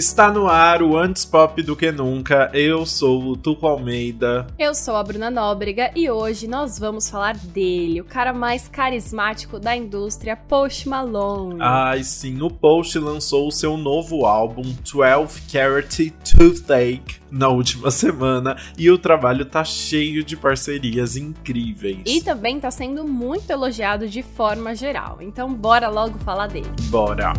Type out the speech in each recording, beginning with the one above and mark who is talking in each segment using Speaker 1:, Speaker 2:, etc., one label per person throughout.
Speaker 1: Está no ar o Antes Pop do que Nunca. Eu sou o Tuco Almeida.
Speaker 2: Eu sou a Bruna Nóbrega e hoje nós vamos falar dele, o cara mais carismático da indústria, Post Malone.
Speaker 1: Ai, sim, o Post lançou o seu novo álbum, 12 Carat Toothache, na última semana e o trabalho tá cheio de parcerias incríveis.
Speaker 2: E também tá sendo muito elogiado de forma geral. Então bora logo falar dele.
Speaker 1: Bora!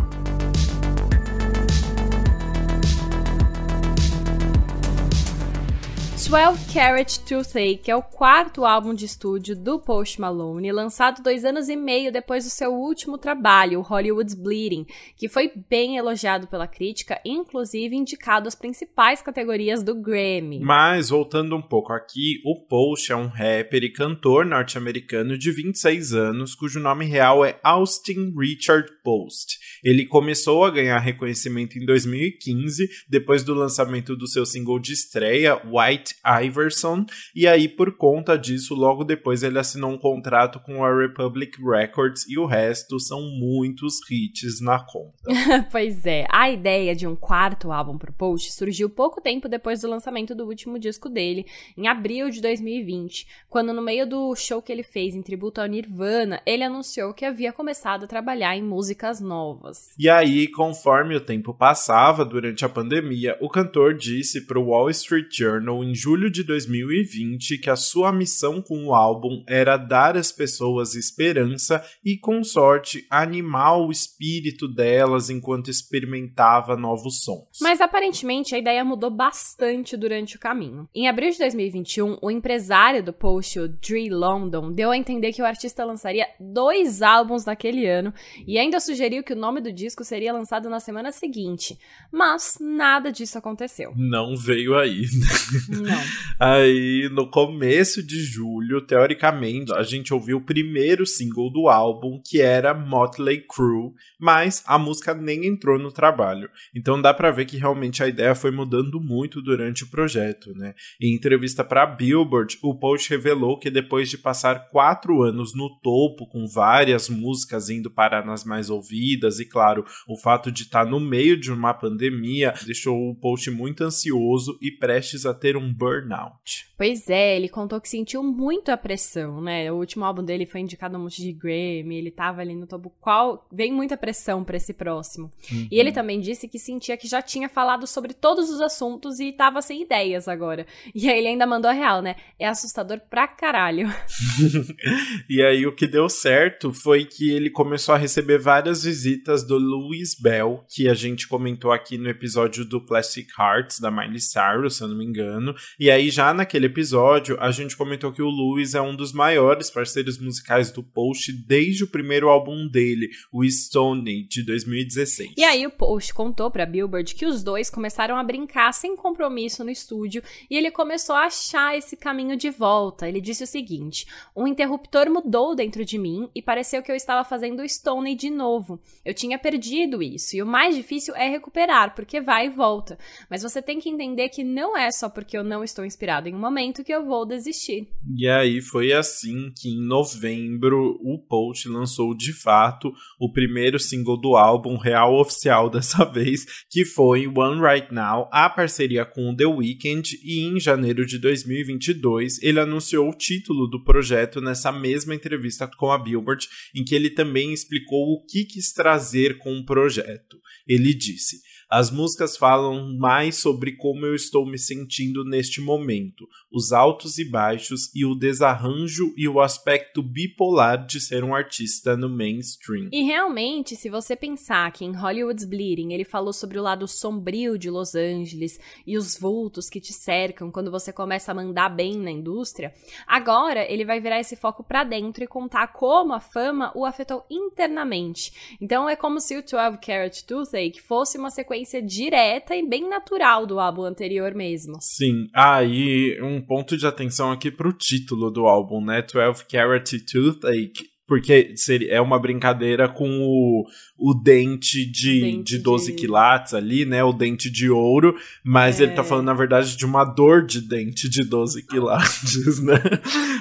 Speaker 2: 12 Carat Toothache é o quarto álbum de estúdio do Post Malone, lançado dois anos e meio depois do seu último trabalho, Hollywood's Bleeding, que foi bem elogiado pela crítica, inclusive indicado às principais categorias do Grammy.
Speaker 1: Mas, voltando um pouco aqui, o Post é um rapper e cantor norte-americano de 26 anos, cujo nome real é Austin Richard Post. Ele começou a ganhar reconhecimento em 2015, depois do lançamento do seu single de estreia, White Iverson, e aí por conta disso, logo depois ele assinou um contrato com a Republic Records e o resto são muitos hits na conta.
Speaker 2: pois é, a ideia de um quarto álbum pro Post surgiu pouco tempo depois do lançamento do último disco dele, em abril de 2020, quando no meio do show que ele fez em tributo ao Nirvana, ele anunciou que havia começado a trabalhar em músicas novas.
Speaker 1: E aí, conforme o tempo passava durante a pandemia, o cantor disse pro Wall Street Journal em julho de 2020 que a sua missão com o álbum era dar às pessoas esperança e, com sorte, animar o espírito delas enquanto experimentava novos sons.
Speaker 2: Mas aparentemente a ideia mudou bastante durante o caminho. Em abril de 2021, o empresário do post, o Dre London, deu a entender que o artista lançaria dois álbuns naquele ano e ainda sugeriu que o nome do disco seria lançado na semana seguinte. Mas nada disso aconteceu.
Speaker 1: Não veio aí. Aí, no começo de julho, teoricamente, a gente ouviu o primeiro single do álbum, que era Motley Crue, mas a música nem entrou no trabalho. Então dá para ver que realmente a ideia foi mudando muito durante o projeto, né? Em entrevista para Billboard, o Post revelou que depois de passar quatro anos no topo, com várias músicas indo parar nas mais ouvidas, e claro, o fato de estar tá no meio de uma pandemia deixou o Post muito ansioso e prestes a ter um burnout.
Speaker 2: Pois é, ele contou que sentiu muito a pressão, né? O último álbum dele foi indicado a um monte de Grammy, ele tava ali no topo. Qual vem muita pressão para esse próximo. Uhum. E ele também disse que sentia que já tinha falado sobre todos os assuntos e tava sem ideias agora. E aí ele ainda mandou a real, né? É assustador pra caralho.
Speaker 1: e aí o que deu certo foi que ele começou a receber várias visitas do Louis Bell, que a gente comentou aqui no episódio do Plastic Hearts da Miley Cyrus, se eu não me engano. E aí já naquele episódio, a gente comentou que o Louis é um dos maiores parceiros musicais do Post desde o primeiro álbum dele, o Stone, de 2016.
Speaker 2: E aí o Post contou pra Billboard que os dois começaram a brincar sem compromisso no estúdio e ele começou a achar esse caminho de volta. Ele disse o seguinte: "Um interruptor mudou dentro de mim e pareceu que eu estava fazendo o Stone de novo. Eu tinha perdido isso e o mais difícil é recuperar, porque vai e volta. Mas você tem que entender que não é só porque eu não estou inspirado em um momento que eu vou desistir.
Speaker 1: E aí foi assim que em novembro o Post lançou de fato o primeiro single do álbum real oficial dessa vez, que foi One Right Now, a parceria com The Weeknd, e em janeiro de 2022 ele anunciou o título do projeto nessa mesma entrevista com a Billboard, em que ele também explicou o que quis trazer com o projeto. Ele disse: as músicas falam mais sobre como eu estou me sentindo neste momento, os altos e baixos e o desarranjo e o aspecto bipolar de ser um artista no mainstream.
Speaker 2: E realmente, se você pensar que em Hollywood's Bleeding ele falou sobre o lado sombrio de Los Angeles e os vultos que te cercam quando você começa a mandar bem na indústria, agora ele vai virar esse foco para dentro e contar como a fama o afetou internamente. Então é como se o 12 Carat Toothache fosse uma sequência sequência direta e bem natural do álbum anterior mesmo.
Speaker 1: Sim, aí ah, um ponto de atenção aqui pro título do álbum, né? 12 Carat Toothache. Porque seria, é uma brincadeira com o, o dente de, dente de 12 de... quilates ali, né? O dente de ouro. Mas é. ele tá é. falando, na verdade, de uma dor de dente de 12 quilates, né?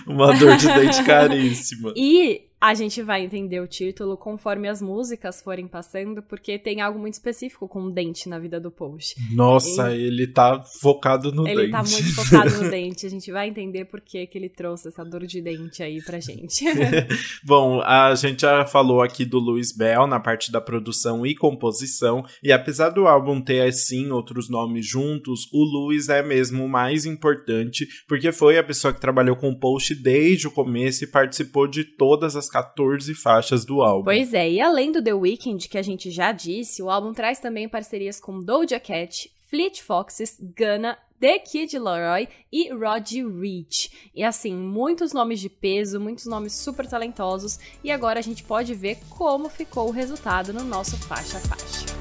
Speaker 1: uma dor de dente caríssima.
Speaker 2: E a gente vai entender o título conforme as músicas forem passando, porque tem algo muito específico com o dente na vida do Post.
Speaker 1: Nossa, e... ele tá focado no
Speaker 2: ele
Speaker 1: dente.
Speaker 2: Ele tá muito focado no dente. A gente vai entender por que, que ele trouxe essa dor de dente aí pra gente.
Speaker 1: Bom, a gente já falou aqui do Louis Bell na parte da produção e composição, e apesar do álbum ter, assim, outros nomes juntos, o Louis é mesmo o mais importante, porque foi a pessoa que trabalhou com o Post desde o começo e participou de todas as 14 faixas do álbum.
Speaker 2: Pois é, e além do The Weeknd, que a gente já disse, o álbum traz também parcerias com Doja Cat, Fleet Foxes, Gunna, The Kid Laroi e Roddy Rich. E assim, muitos nomes de peso, muitos nomes super talentosos, e agora a gente pode ver como ficou o resultado no nosso faixa a faixa.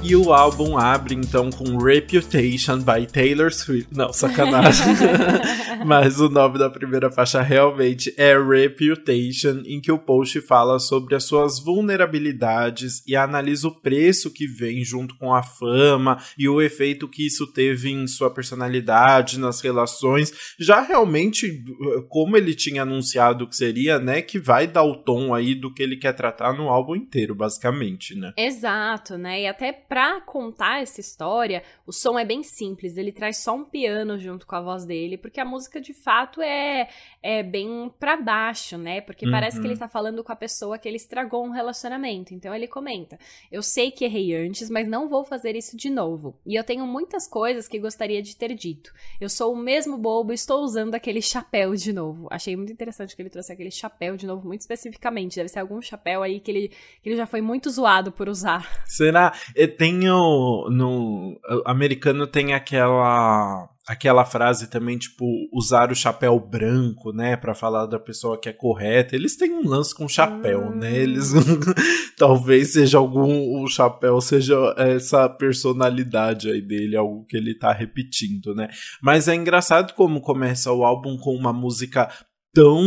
Speaker 1: E o álbum abre então com Reputation by Taylor Swift. Não, sacanagem. Mas o nome da primeira faixa realmente é Reputation, em que o post fala sobre as suas vulnerabilidades e analisa o preço que vem junto com a fama e o efeito que isso teve em sua personalidade, nas relações. Já realmente, como ele tinha anunciado que seria, né, que vai dar o tom aí do que ele quer tratar no álbum inteiro, basicamente, né?
Speaker 2: Exato, né? E até pra contar essa história, o som é bem simples, ele traz só um piano junto com a voz dele, porque a música de fato é, é bem pra baixo, né? Porque uhum. parece que ele tá falando com a pessoa que ele estragou um relacionamento. Então ele comenta: Eu sei que errei antes, mas não vou fazer isso de novo. E eu tenho muitas coisas que gostaria de ter dito. Eu sou o mesmo bobo, estou usando aquele chapéu de novo. Achei muito interessante que ele trouxe aquele chapéu de novo, muito especificamente. Deve ser algum chapéu aí que ele, que ele já foi muito zoado por usar.
Speaker 1: Será? Tem o, no o americano tem aquela aquela frase também tipo usar o chapéu branco, né, para falar da pessoa que é correta. Eles têm um lance com chapéu, hum. né? Eles talvez seja algum o chapéu seja essa personalidade aí dele, algo que ele tá repetindo, né? Mas é engraçado como começa o álbum com uma música tão,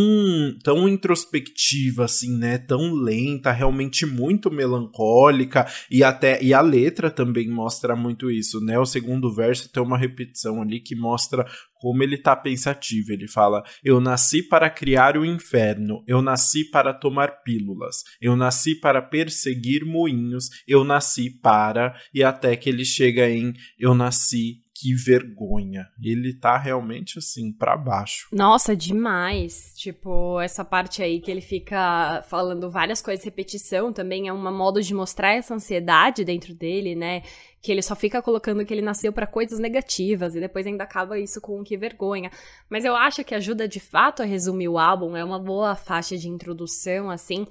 Speaker 1: tão introspectiva assim, né? Tão lenta, realmente muito melancólica e até e a letra também mostra muito isso, né? O segundo verso tem uma repetição ali que mostra como ele tá pensativo. Ele fala: "Eu nasci para criar o inferno, eu nasci para tomar pílulas, eu nasci para perseguir moinhos, eu nasci para" e até que ele chega em "Eu nasci que vergonha. Ele tá realmente assim para baixo.
Speaker 2: Nossa, demais. Tipo, essa parte aí que ele fica falando várias coisas repetição também é uma modo de mostrar essa ansiedade dentro dele, né? Que ele só fica colocando que ele nasceu para coisas negativas e depois ainda acaba isso com que vergonha. Mas eu acho que ajuda de fato a resumir o álbum, é uma boa faixa de introdução assim,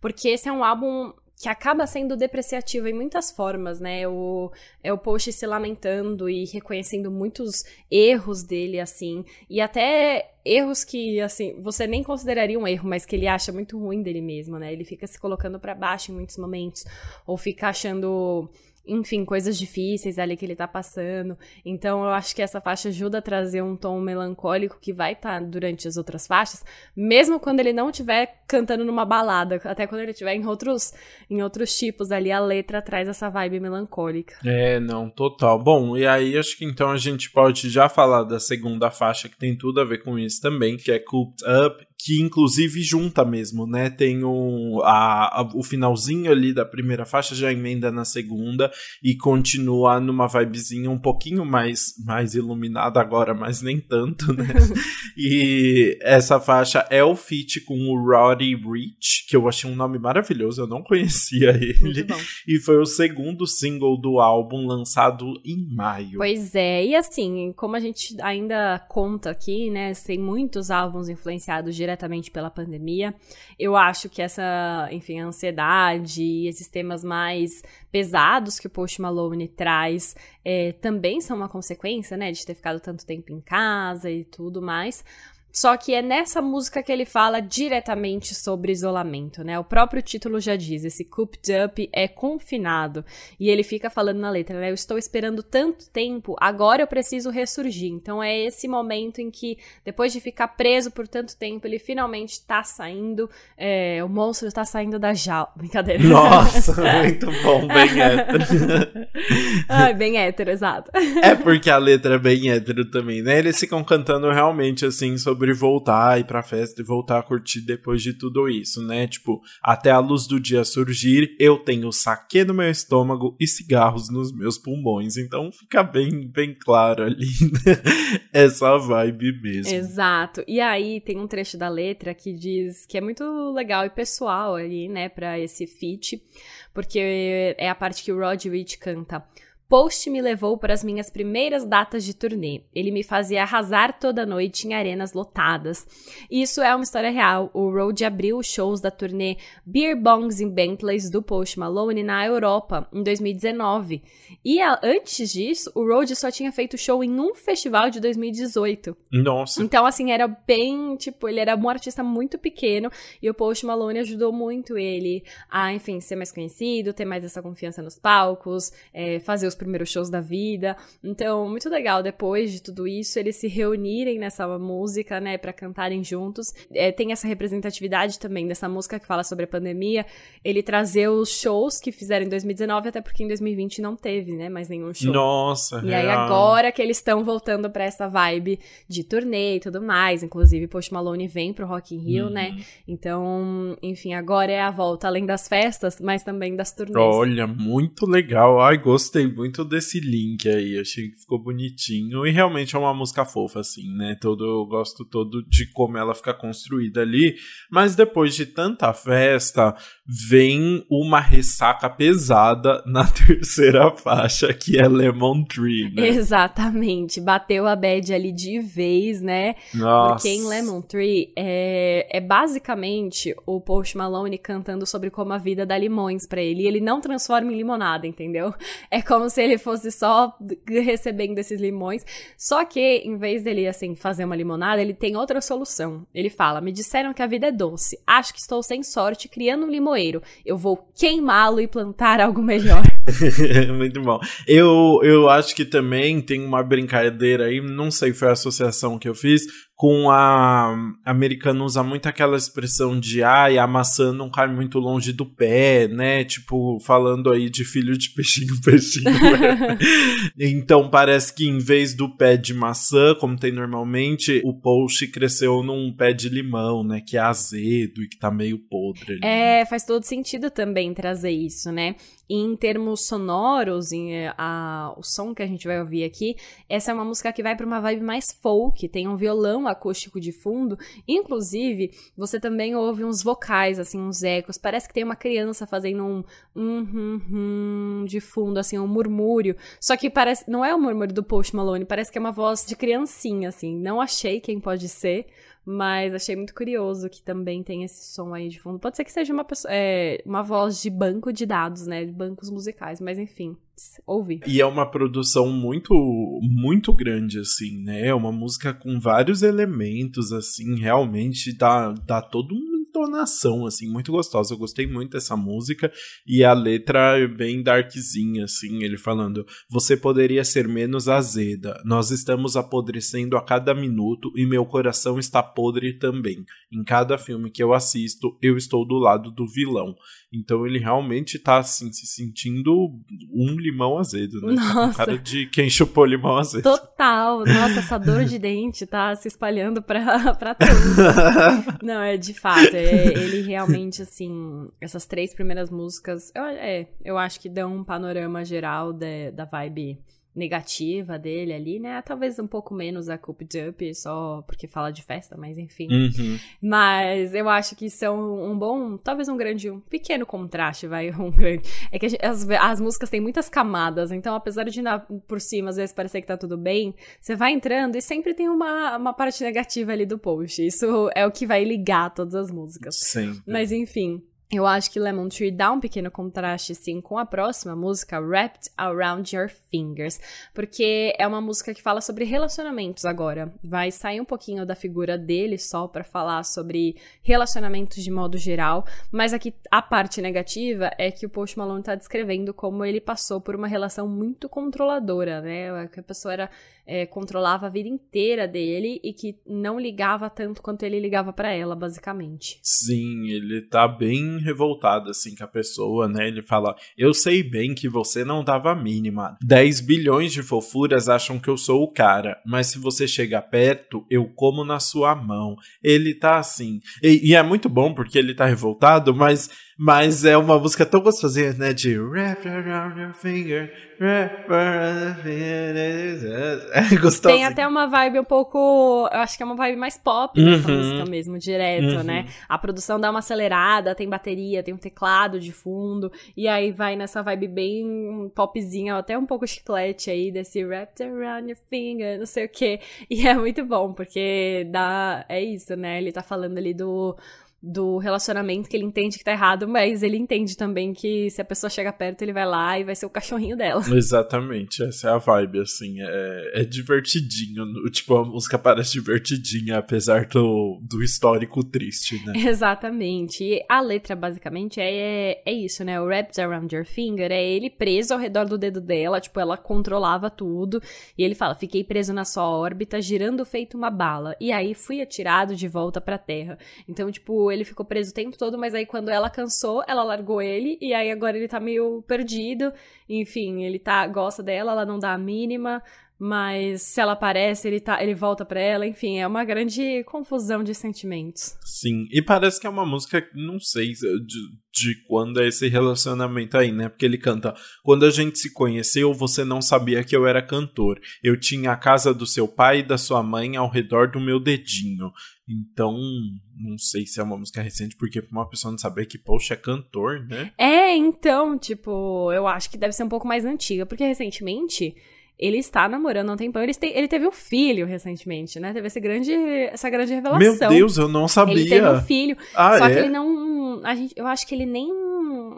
Speaker 2: porque esse é um álbum que acaba sendo depreciativa em muitas formas, né? O, é o post se lamentando e reconhecendo muitos erros dele, assim, e até erros que, assim, você nem consideraria um erro, mas que ele acha muito ruim dele mesmo, né? Ele fica se colocando para baixo em muitos momentos, ou fica achando enfim, coisas difíceis ali que ele tá passando. Então eu acho que essa faixa ajuda a trazer um tom melancólico que vai estar tá durante as outras faixas, mesmo quando ele não estiver cantando numa balada, até quando ele estiver em outros em outros tipos ali, a letra traz essa vibe melancólica.
Speaker 1: É, não, total. Bom, e aí acho que então a gente pode já falar da segunda faixa que tem tudo a ver com isso também, que é Cooped Up que inclusive junta mesmo, né? Tem o, a, a, o finalzinho ali da primeira faixa, já emenda na segunda e continua numa vibezinha um pouquinho mais, mais iluminada agora, mas nem tanto, né? e essa faixa é o feat com o Roddy Rich, que eu achei um nome maravilhoso, eu não conhecia ele. E foi o segundo single do álbum lançado em maio.
Speaker 2: Pois é, e assim, como a gente ainda conta aqui, né? Tem muitos álbuns influenciados diretamente diretamente pela pandemia. Eu acho que essa, enfim, ansiedade e esses temas mais pesados que o Post Malone traz é, também são uma consequência, né, de ter ficado tanto tempo em casa e tudo mais. Só que é nessa música que ele fala diretamente sobre isolamento, né? O próprio título já diz, esse cooped up é confinado. E ele fica falando na letra, né? Eu estou esperando tanto tempo, agora eu preciso ressurgir. Então é esse momento em que, depois de ficar preso por tanto tempo, ele finalmente tá saindo, é, o monstro tá saindo da jaula. Brincadeira.
Speaker 1: Nossa, muito bom, bem hétero.
Speaker 2: Ai, bem hétero, exato.
Speaker 1: É porque a letra é bem hétero também, né? Eles ficam cantando realmente assim sobre voltar, ir pra festa e voltar a curtir depois de tudo isso, né? Tipo, até a luz do dia surgir, eu tenho saque no meu estômago e cigarros nos meus pulmões. Então fica bem, bem claro ali né? essa vibe mesmo.
Speaker 2: Exato. E aí tem um trecho da letra que diz que é muito legal e pessoal ali, né, pra esse feat, porque é a parte que o Rod Rich canta. Post me levou para as minhas primeiras datas de turnê. Ele me fazia arrasar toda noite em arenas lotadas. E isso é uma história real. O Road abriu os shows da turnê Beer Bongs in Bentleys do Post Malone na Europa em 2019. E a, antes disso, o Road só tinha feito show em um festival de 2018.
Speaker 1: Nossa.
Speaker 2: Então, assim, era bem, tipo, ele era um artista muito pequeno e o Post Malone ajudou muito ele a, enfim, ser mais conhecido, ter mais essa confiança nos palcos, é, fazer os primeiros shows da vida. Então, muito legal depois de tudo isso eles se reunirem nessa música, né, para cantarem juntos. É, tem essa representatividade também dessa música que fala sobre a pandemia, ele trazer os shows que fizeram em 2019, até porque em 2020 não teve, né, mais nenhum show.
Speaker 1: Nossa,
Speaker 2: E
Speaker 1: real.
Speaker 2: aí agora que eles estão voltando para essa vibe de turnê e tudo mais, inclusive Post Malone vem pro Rock in Rio,
Speaker 1: Uhum.
Speaker 2: né? Então, enfim, agora é a volta além das festas, mas também das turnês.
Speaker 1: Olha, muito legal. Ai, gostei muito desse link aí. Achei que ficou bonitinho. E realmente é uma música fofa, assim, né? Todo, eu gosto todo de como ela fica construída ali. Mas depois de tanta festa, vem uma ressaca pesada na terceira faixa, que é Lemon Tree, né?
Speaker 2: Exatamente, bateu a bad ali de vez, né?
Speaker 1: Nossa.
Speaker 2: Porque em Lemon Tree é, é basicamente o Post Malone cantando sobre como a vida dá limões pra ele. E ele não transforma em limonada, entendeu? É como se ele fosse só recebendo esses limões. Só que, em vez dele, assim, fazer uma limonada, ele tem outra solução. Ele fala: Me disseram que a vida é doce. Acho que estou sem sorte criando um limoeiro. Eu vou queimá-lo e plantar algo melhor.
Speaker 1: Muito bom. Eu, eu acho que também tem uma brincadeira aí, não sei, foi a associação que eu fiz, com a, a americana usa muito aquela expressão de ai, a maçã não cai muito longe do pé, né? Tipo, falando aí de filho de peixinho, peixinho. né? então parece que em vez do pé de maçã, como tem normalmente, o post cresceu num pé de limão, né? Que é azedo e que tá meio podre ali.
Speaker 2: É, faz todo sentido também trazer isso, né? Em termos sonoros, em, eh, a, o som que a gente vai ouvir aqui, essa é uma música que vai pra uma vibe mais folk, tem um violão acústico de fundo, inclusive você também ouve uns vocais, assim, uns ecos, parece que tem uma criança fazendo um hum, hum, hum, de fundo, assim, um murmúrio, só que parece, não é o murmúrio do Post Malone, parece que é uma voz de criancinha, assim, não achei quem pode ser, mas achei muito curioso que também tem esse som aí de fundo. Pode ser que seja uma, pessoa, é, uma voz de banco de dados, né? De bancos musicais, mas enfim, ouvi.
Speaker 1: E é uma produção muito, muito grande, assim, né? É uma música com vários elementos, assim, realmente dá, dá todo uma entonação, assim, muito gostosa. Eu gostei muito dessa música e a letra é bem darkzinha, assim, ele falando: Você poderia ser menos azeda. Nós estamos apodrecendo a cada minuto e meu coração está podre também. Em cada filme que eu assisto, eu estou do lado do vilão. Então ele realmente tá, assim, se sentindo um limão azedo, né?
Speaker 2: Nossa.
Speaker 1: cara de quem chupou limão azedo.
Speaker 2: Total! Nossa, essa dor de dente tá se espalhando pra, pra tudo. Não, é de fato. é- ele realmente, assim, essas três primeiras músicas, eu, é, eu acho que dão um panorama geral de- da vibe negativa dele ali, né? Talvez um pouco menos a Cooped Up, só porque fala de festa, mas enfim.
Speaker 1: Uhum.
Speaker 2: Mas eu acho que são um bom, talvez um grande, um pequeno contraste, vai, um grande. É que gente- as, as músicas têm muitas camadas, então apesar de por cima às vezes parecer que tá tudo bem, você vai entrando e sempre tem uma, uma parte negativa ali do post. Isso é o que vai ligar todas as músicas.
Speaker 1: Sempre.
Speaker 2: Mas enfim. Eu acho que Lemon Tree dá um pequeno contraste, sim, com a próxima música, Wrapped Around Your Fingers, porque é uma música que fala sobre relacionamentos agora. Vai sair um pouquinho da figura dele só para falar sobre relacionamentos de modo geral, mas aqui a parte negativa é que o Post Malone tá descrevendo como ele passou por uma relação muito controladora, né? Que a pessoa era é, controlava a vida inteira dele e que não ligava tanto quanto ele ligava para ela, basicamente.
Speaker 1: Sim, ele tá bem revoltado assim com a pessoa, né? Ele fala: Eu sei bem que você não dava a mínima. 10 bilhões de fofuras acham que eu sou o cara, mas se você chega perto, eu como na sua mão. Ele tá assim. E, e é muito bom porque ele tá revoltado, mas mas é uma música tão gostosinha, né? De Wrap around your finger, wrap around your finger. É gostoso.
Speaker 2: Tem até uma vibe um pouco. Eu acho que é uma vibe mais pop dessa uhum. música mesmo, direto, uhum. né? A produção dá uma acelerada, tem bateria, tem um teclado de fundo. E aí vai nessa vibe bem popzinha, até um pouco chiclete aí, desse Wrapped around your finger, não sei o quê. E é muito bom, porque dá. É isso, né? Ele tá falando ali do do relacionamento que ele entende que tá errado, mas ele entende também que se a pessoa chega perto, ele vai lá e vai ser o cachorrinho dela.
Speaker 1: Exatamente, essa é a vibe, assim, é, é divertidinho, tipo, a música parece divertidinha, apesar do, do histórico triste, né?
Speaker 2: Exatamente, e a letra, basicamente, é, é isso, né, o Wrapped Around Your Finger é ele preso ao redor do dedo dela, tipo, ela controlava tudo, e ele fala, fiquei preso na sua órbita, girando feito uma bala, e aí fui atirado de volta pra terra. Então, tipo, ele ficou preso o tempo todo, mas aí quando ela cansou, ela largou ele, e aí agora ele tá meio perdido. Enfim, ele tá gosta dela, ela não dá a mínima, mas se ela aparece, ele, tá, ele volta para ela, enfim, é uma grande confusão de sentimentos.
Speaker 1: Sim, e parece que é uma música, não sei de, de quando é esse relacionamento aí, né? Porque ele canta: Quando a gente se conheceu, você não sabia que eu era cantor. Eu tinha a casa do seu pai e da sua mãe ao redor do meu dedinho. Então, não sei se é uma música recente, porque pra uma pessoa não saber que, poxa, é cantor, né?
Speaker 2: É, então, tipo, eu acho que deve ser um pouco mais antiga, porque recentemente ele está namorando há um tempão. Ele, te, ele teve um filho recentemente, né? Teve esse grande, essa grande revelação.
Speaker 1: Meu Deus, eu não sabia.
Speaker 2: Ele teve um filho. Ah, só é? que ele não. A gente, eu acho que ele nem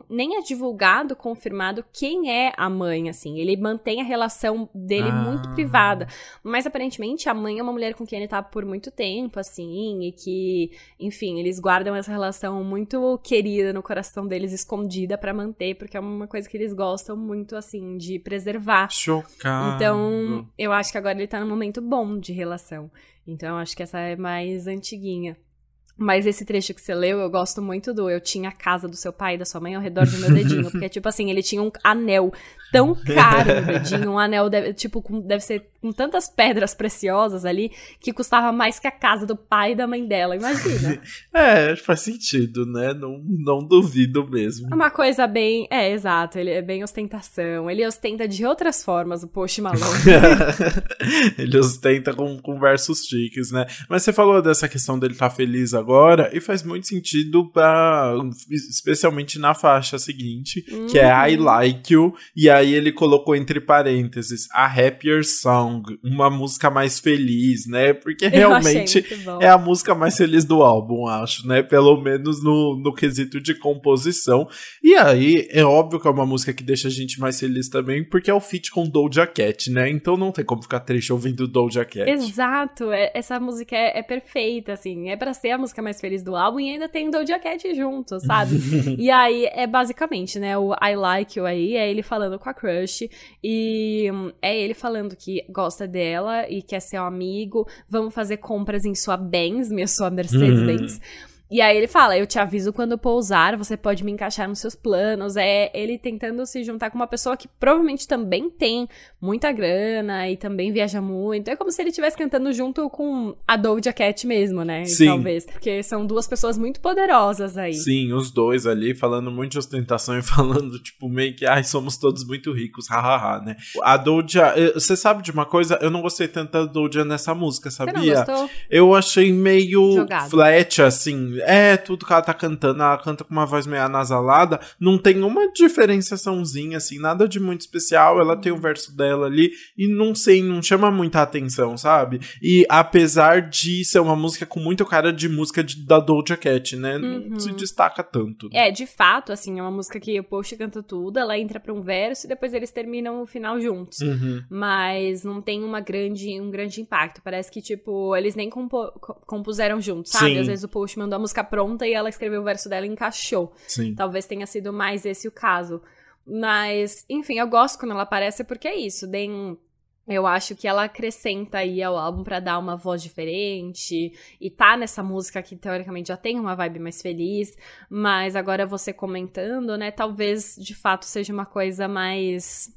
Speaker 2: nem é divulgado, confirmado quem é a mãe, assim. Ele mantém a relação dele ah. muito privada. Mas aparentemente a mãe é uma mulher com quem ele tá por muito tempo, assim, e que, enfim, eles guardam essa relação muito querida no coração deles, escondida para manter, porque é uma coisa que eles gostam muito, assim, de preservar.
Speaker 1: Chocado.
Speaker 2: Então, eu acho que agora ele tá num momento bom de relação. Então, eu acho que essa é mais antiguinha. Mas esse trecho que você leu, eu gosto muito do Eu tinha a casa do seu pai e da sua mãe ao redor do meu dedinho. Porque, tipo assim, ele tinha um anel tão caro no dedinho. Um anel, deve, tipo, com, deve ser com tantas pedras preciosas ali que custava mais que a casa do pai e da mãe dela, imagina.
Speaker 1: é, faz sentido, né? Não, não duvido mesmo.
Speaker 2: É uma coisa bem. É, exato, ele é bem ostentação. Ele ostenta de outras formas o Post Malone.
Speaker 1: ele ostenta com, com versos chiques, né? Mas você falou dessa questão dele estar tá feliz agora e faz muito sentido para especialmente na faixa seguinte, uhum. que é I Like You, e aí ele colocou entre parênteses a Happier Song uma música mais feliz, né? Porque realmente é a música mais feliz do álbum, acho, né? Pelo menos no, no quesito de composição. E aí, é óbvio que é uma música que deixa a gente mais feliz também, porque é o feat com Doja Cat, né? Então não tem como ficar triste ouvindo Doja Cat.
Speaker 2: Exato, é, essa música é, é, perfeita, assim, é pra ser a música mais feliz do álbum e ainda tem Doja Cat junto, sabe? e aí, é basicamente, né, o I Like You aí, é ele falando com a crush e hum, é ele falando que gosta dela e quer ser um amigo, vamos fazer compras em sua Benz, minha sua Mercedes-Benz. Uhum. E aí ele fala: Eu te aviso quando pousar, você pode me encaixar nos seus planos. É ele tentando se juntar com uma pessoa que provavelmente também tem muita grana e também viaja muito. É como se ele estivesse cantando junto com a Doja Cat mesmo, né?
Speaker 1: Sim.
Speaker 2: Talvez. Porque são duas pessoas muito poderosas aí.
Speaker 1: Sim, os dois ali falando muito de ostentação e falando, tipo, meio que, ai, somos todos muito ricos, hahaha, né? A Doja, eh, você sabe de uma coisa? Eu não gostei tanto da Doja nessa música, sabia?
Speaker 2: Você não gostou?
Speaker 1: Eu achei meio Jogado. flat, assim É, tudo que ela tá cantando, ela canta com uma voz meio anasalada, não tem uma diferenciaçãozinha, assim, nada de muito especial. Ela tem o verso dela ali e não sei, não chama muita atenção, sabe? E apesar de ser uma música com muito cara de música de, da Doja Cat, né? Uhum. Não se destaca tanto.
Speaker 2: É, de fato, assim, é uma música que o Post canta tudo, ela entra pra um verso e depois eles terminam o final juntos.
Speaker 1: Uhum.
Speaker 2: Mas não tem uma grande, um grande impacto. Parece que, tipo, eles nem compo compuseram juntos, sabe? Sim. Às vezes o Post mandou a música pronta e ela escreveu o verso dela e encaixou.
Speaker 1: Sim.
Speaker 2: Talvez tenha sido mais esse o caso. Mas, enfim, eu gosto quando ela aparece porque é isso. Tem eu acho que ela acrescenta aí ao álbum para dar uma voz diferente e tá nessa música que teoricamente já tem uma vibe mais feliz, mas agora você comentando, né, talvez de fato seja uma coisa mais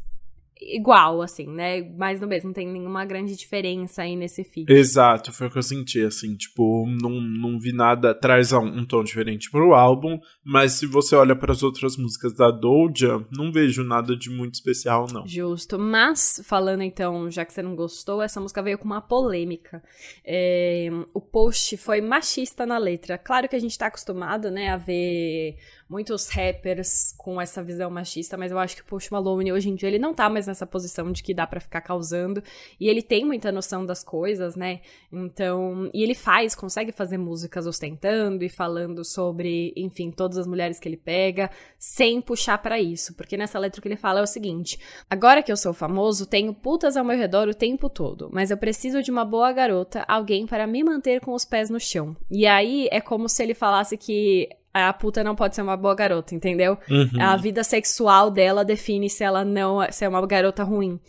Speaker 2: igual, assim, né? Mais no mesmo, não tem nenhuma grande diferença aí nesse feat.
Speaker 1: Exato, foi o que eu senti, assim, tipo, não, não vi nada, traz um tom diferente pro álbum, mas se você olha para as outras músicas da Doja, não vejo nada de muito especial, não.
Speaker 2: Justo, mas falando então, já que você não gostou, essa música veio com uma polêmica. É, o post foi machista na letra. Claro que a gente tá acostumado, né, a ver muitos rappers com essa visão machista, mas eu acho que o Post Malone hoje em dia ele não tá mais nessa posição de que dá para ficar causando, e ele tem muita noção das coisas, né? Então, e ele faz, consegue fazer músicas ostentando e falando sobre, enfim, todas as mulheres que ele pega, sem puxar para isso, porque nessa letra que ele fala é o seguinte: agora que eu sou famoso, tenho putas ao meu redor o tempo todo, mas eu preciso de uma boa garota, alguém para me manter com os pés no chão. E aí é como se ele falasse que a puta não pode ser uma boa garota, entendeu?
Speaker 1: Uhum.
Speaker 2: A vida sexual dela define se ela não se é uma garota ruim.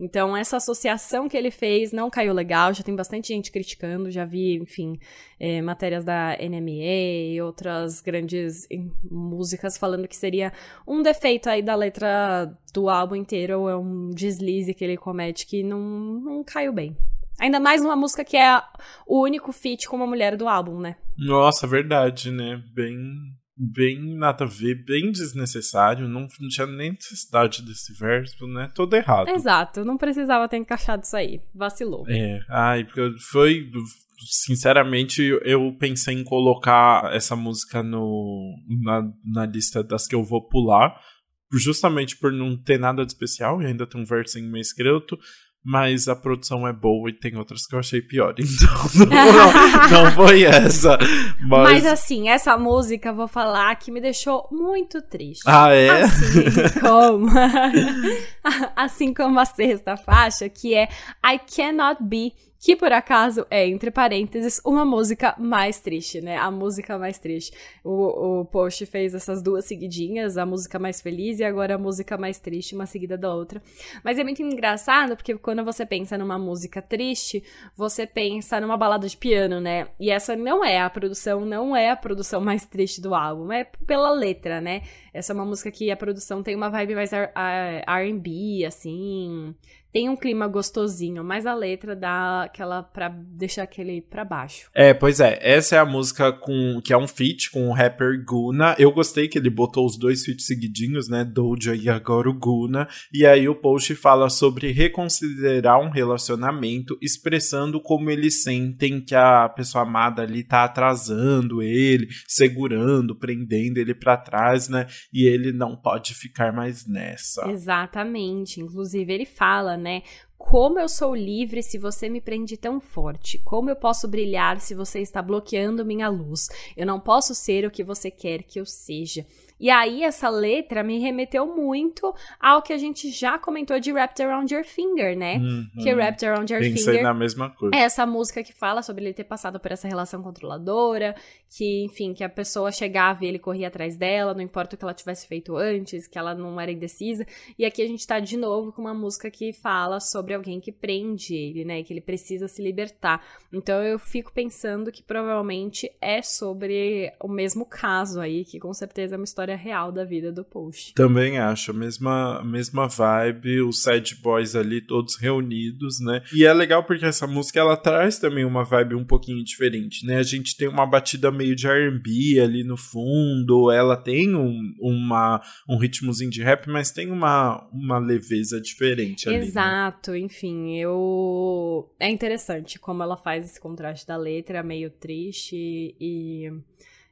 Speaker 2: Então, essa associação que ele fez não caiu legal, já tem bastante gente criticando, já vi, enfim, é, matérias da NME e outras grandes músicas falando que seria um defeito aí da letra do álbum inteiro, ou é um deslize que ele comete que não, não caiu bem. Ainda mais numa música que é o único feat com uma mulher do álbum, né?
Speaker 1: Nossa, verdade, né? Bem, bem nada a ver, bem desnecessário. Não, não tinha nem necessidade desse verso, né? Todo errado.
Speaker 2: Exato, não precisava ter encaixado isso aí. Vacilou.
Speaker 1: É, ai, porque foi. Sinceramente, eu pensei em colocar essa música no, na, na lista das que eu vou pular justamente por não ter nada de especial e ainda tem um verso em meio escrito, mas a produção é boa e tem outras que eu achei pior. Então, não, não, foi essa. Mas...
Speaker 2: mas... assim, essa música, vou falar, que me deixou muito triste.
Speaker 1: Ah, é?
Speaker 2: Assim como, assim como a sexta faixa, que é I Cannot Be que por acaso é, entre parênteses, uma música mais triste, né? A música mais triste. O, o Post fez essas duas seguidinhas, a música mais feliz e agora a música mais triste, uma seguida da outra. Mas é muito engraçado porque quando você pensa numa música triste, você pensa numa balada de piano, né? E essa não é a produção, não é a produção mais triste do álbum, é pela letra, né? Essa é uma música que a produção tem uma vibe mais R&B, assim, tem um clima gostosinho, mas a letra dá aquela pra deixar aquele pra baixo.
Speaker 1: É, pois é. Essa é a música com que é um feat com o rapper Guna. Eu gostei que ele botou os dois feats seguidinhos, né? Doja e agora o Guna. E aí o post fala sobre reconsiderar um relacionamento, expressando como eles sentem que a pessoa amada ali tá atrasando ele, segurando, prendendo ele para trás, né? E ele não pode ficar mais nessa.
Speaker 2: Exatamente. Inclusive ele fala, né? Como eu sou livre se você me prende tão forte? Como eu posso brilhar se você está bloqueando minha luz? Eu não posso ser o que você quer que eu seja. E aí, essa letra me remeteu muito ao que a gente já comentou de Wrapped Around Your Finger, né?
Speaker 1: Uhum.
Speaker 2: Que Wrapped Around Your
Speaker 1: Pensei
Speaker 2: Finger.
Speaker 1: na mesma coisa.
Speaker 2: É essa música que fala sobre ele ter passado por essa relação controladora, que, enfim, que a pessoa chegava e ele corria atrás dela, não importa o que ela tivesse feito antes, que ela não era indecisa. E aqui a gente tá de novo com uma música que fala sobre alguém que prende ele, né? Que ele precisa se libertar. Então eu fico pensando que provavelmente é sobre o mesmo caso aí, que com certeza é uma história história real da vida do Post.
Speaker 1: Também acho, a mesma, mesma vibe, os sad boys ali todos reunidos, né? E é legal porque essa música ela traz também uma vibe um pouquinho diferente, né? A gente tem uma batida meio de R&B ali no fundo, ela tem um, uma, um ritmozinho de rap, mas tem uma, uma leveza diferente ali.
Speaker 2: Né? Exato,
Speaker 1: né?
Speaker 2: Enfim, eu... É interessante como ela faz esse contraste da letra, meio triste e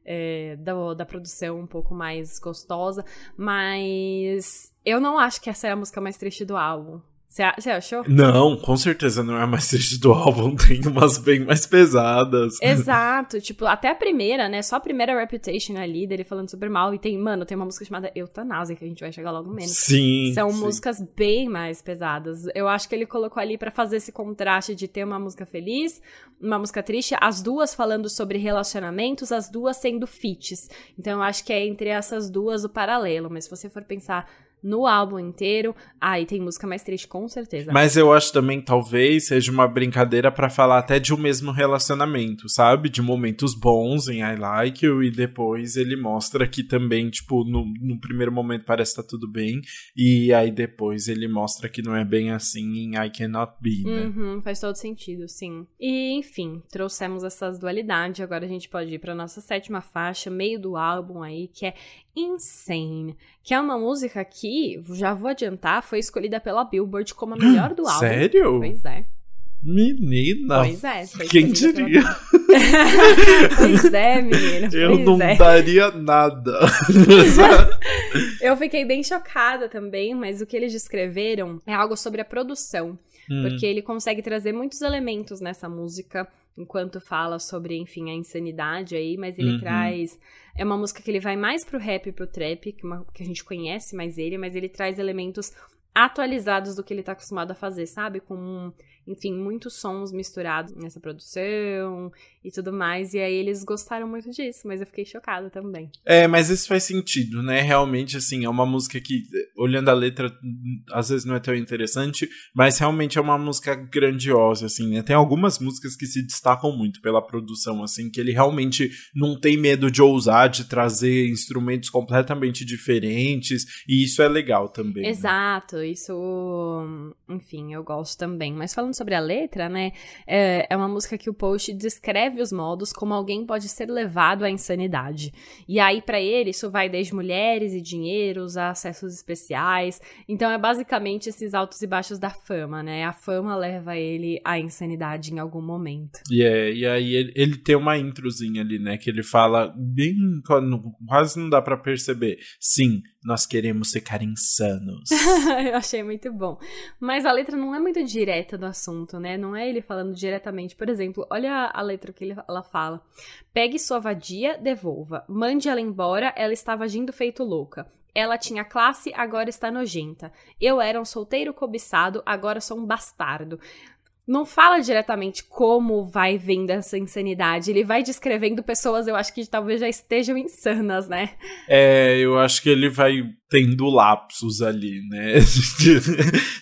Speaker 2: é, da, da produção um pouco mais gostosa, mas eu não acho que essa é a música mais triste do álbum. Você achou?
Speaker 1: Não, com certeza não é a mais triste do álbum. Tem umas bem mais pesadas.
Speaker 2: Exato. Tipo, até a primeira, né? Só a primeira Reputation ali, dele falando super mal. E tem, mano, tem uma música chamada Eutanásia, que a gente vai chegar logo menos.
Speaker 1: Sim.
Speaker 2: São
Speaker 1: sim.
Speaker 2: músicas bem mais pesadas. Eu acho que ele colocou ali para fazer esse contraste de ter uma música feliz, uma música triste, as duas falando sobre relacionamentos, as duas sendo fits. Então eu acho que é entre essas duas o paralelo. Mas se você for pensar no álbum inteiro. Ah, e tem música mais triste, com certeza.
Speaker 1: Mas eu acho também, talvez, seja uma brincadeira para falar até de um mesmo relacionamento, sabe? De momentos bons em I Like You, e depois ele mostra que também, tipo, no, no primeiro momento parece estar tá tudo bem, e aí depois ele mostra que não é bem assim em I Cannot Be, né?
Speaker 2: Uhum, faz todo sentido, sim. E, enfim, trouxemos essas dualidades, agora a gente pode ir pra nossa sétima faixa, meio do álbum aí, que é Insane, que é uma música que, já vou adiantar, foi escolhida pela Billboard como a melhor do álbum.
Speaker 1: Sério?
Speaker 2: Pois é.
Speaker 1: Menina!
Speaker 2: Pois é.
Speaker 1: Quem diria? Pela...
Speaker 2: pois é, menina.
Speaker 1: Eu não
Speaker 2: é.
Speaker 1: daria nada.
Speaker 2: Eu fiquei bem chocada também, mas o que eles descreveram é algo sobre a produção. Hum. Porque ele consegue trazer muitos elementos nessa música enquanto fala sobre, enfim, a insanidade aí, mas ele uhum. traz. É uma música que ele vai mais pro rap e pro trap, que, uma, que a gente conhece mais ele, mas ele traz elementos atualizados do que ele tá acostumado a fazer, sabe? Com enfim, muitos sons misturados nessa produção e tudo mais. E aí eles gostaram muito disso, mas eu fiquei chocada também.
Speaker 1: É, mas isso faz sentido, né? Realmente, assim, é uma música que, olhando a letra, às vezes não é tão interessante, mas realmente é uma música grandiosa, assim, né? Tem algumas músicas que se destacam muito pela produção, assim, que ele realmente não tem medo de ousar, de trazer instrumentos completamente diferentes, e isso é legal também.
Speaker 2: Né? Exato, né? isso, enfim, eu gosto também. Mas falando sobre a letra, né? É, é uma música que o Post descreve os modos como alguém pode ser levado à insanidade. E aí, para ele, isso vai desde mulheres e dinheiros a acessos especiais. Então, é basicamente esses altos e baixos da fama, né? A fama leva ele à insanidade em algum momento.
Speaker 1: E, é, e aí, ele, ele tem uma introzinha ali, né? Que ele fala bem. Quase não dá para perceber. Sim, nós queremos ficar insanos.
Speaker 2: Eu achei muito bom. Mas a letra não é muito direta do assunto, né? Não é ele falando diretamente. Por exemplo, olha a letra que ela fala. Pegue sua vadia, devolva. Mande ela embora, ela estava agindo feito louca. Ela tinha classe, agora está nojenta. Eu era um solteiro cobiçado, agora sou um bastardo não fala diretamente como vai vendo essa insanidade. Ele vai descrevendo pessoas, eu acho que talvez já estejam insanas, né?
Speaker 1: É, eu acho que ele vai tendo lapsos ali, né? De,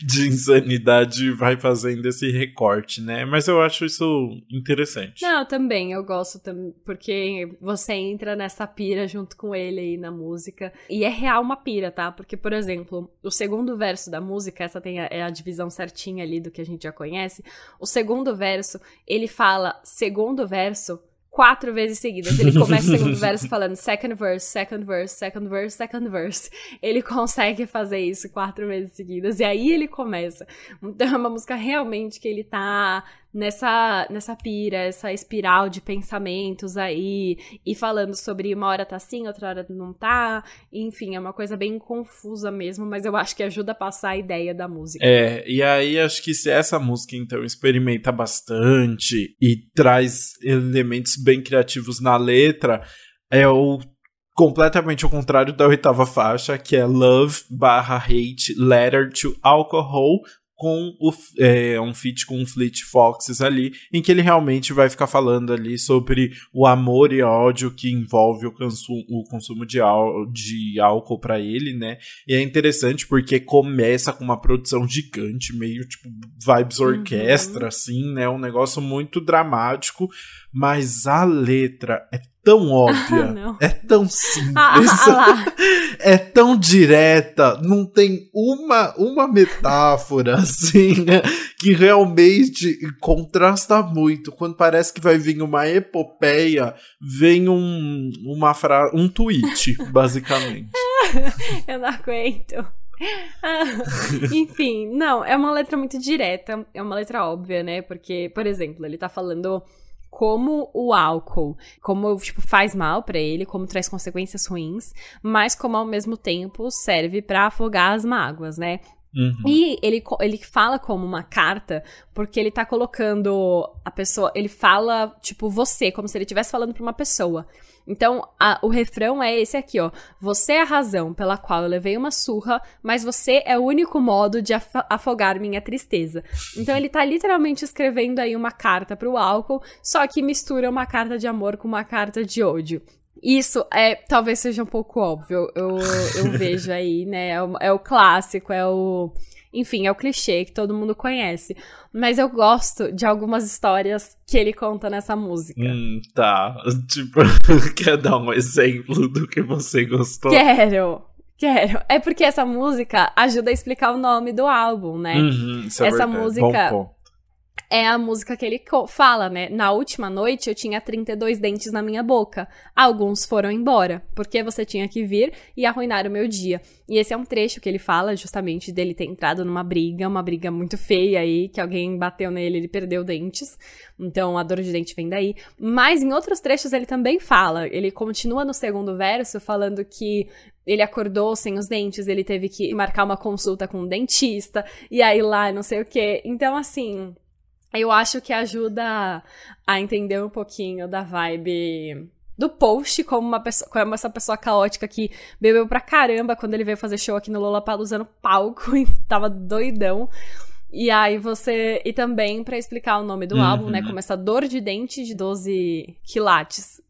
Speaker 1: de insanidade vai fazendo esse recorte, né? Mas eu acho isso interessante.
Speaker 2: Não, também, eu gosto também, porque você entra nessa pira junto com ele aí na música. E é real uma pira, tá? Porque, por exemplo, o segundo verso da música, essa tem a, é a divisão certinha ali do que a gente já conhece. O segundo verso, ele fala segundo verso quatro vezes seguidas. Ele começa o segundo verso falando second verse, second verse, second verse, second verse. Ele consegue fazer isso quatro vezes seguidas. E aí ele começa. Então é uma música realmente que ele tá nessa, nessa pira, essa espiral de pensamentos aí, e falando sobre uma hora tá assim, outra hora não tá, enfim, é uma coisa bem confusa mesmo, mas eu acho que ajuda a passar a ideia da música.
Speaker 1: É, e aí acho que se essa música então experimenta bastante e traz elementos bem criativos na letra, é o completamente ao contrário da oitava faixa, que é Love barra Hate Letter to Alcohol com o, é, um feat com o Fleet Foxes ali, em que ele realmente vai ficar falando ali sobre o amor e ódio que envolve o, consumo, o consumo de, de álcool para ele, né? E é interessante porque começa com uma produção gigante, meio tipo vibes uhum. orquestra, uhum. assim, né? Um negócio muito dramático, mas a letra é tão óbvia, ah, é tão simples, ah, ah, é tão direta, não tem uma, uma metáfora assim que realmente contrasta muito. Quando parece que vai vir uma epopeia, vem um, uma fra um tweet, basicamente.
Speaker 2: Eu não aguento. enfim, não, é uma letra muito direta, é uma letra óbvia, né? Porque, por exemplo, ele tá falando como o álcool, como tipo faz mal para ele, como traz consequências ruins, mas como ao mesmo tempo serve para afogar as mágoas, né? Uhum. E ele, ele fala como uma carta, porque ele tá colocando a pessoa. Ele fala, tipo, você, como se ele estivesse falando pra uma pessoa. Então, a, o refrão é esse aqui, ó. Você é a razão pela qual eu levei uma surra, mas você é o único modo de af afogar minha tristeza. Então, ele tá literalmente escrevendo aí uma carta pro álcool, só que mistura uma carta de amor com uma carta de ódio. Isso é talvez seja um pouco óbvio. Eu, eu vejo aí, né? É o, é o clássico, é o. Enfim, é o clichê que todo mundo conhece. Mas eu gosto de algumas histórias que ele conta nessa música.
Speaker 1: Hum, tá. Tipo, quer dar um exemplo do que você gostou?
Speaker 2: Quero. Quero. É porque essa música ajuda a explicar o nome do álbum, né?
Speaker 1: Uhum,
Speaker 2: essa
Speaker 1: é
Speaker 2: música é a música que ele fala, né? Na última noite eu tinha 32 dentes na minha boca. Alguns foram embora, porque você tinha que vir e arruinar o meu dia. E esse é um trecho que ele fala justamente dele ter entrado numa briga, uma briga muito feia aí, que alguém bateu nele, ele perdeu dentes. Então a dor de dente vem daí. Mas em outros trechos ele também fala, ele continua no segundo verso falando que ele acordou sem os dentes, ele teve que marcar uma consulta com um dentista, e aí lá não sei o que. Então, assim, eu acho que ajuda a entender um pouquinho da vibe do post como uma pessoa, como essa pessoa caótica que bebeu pra caramba quando ele veio fazer show aqui no Lollapalooza no palco e tava doidão. E aí você. E também para explicar o nome do uhum. álbum, né? Como essa dor de dente de 12 quilates.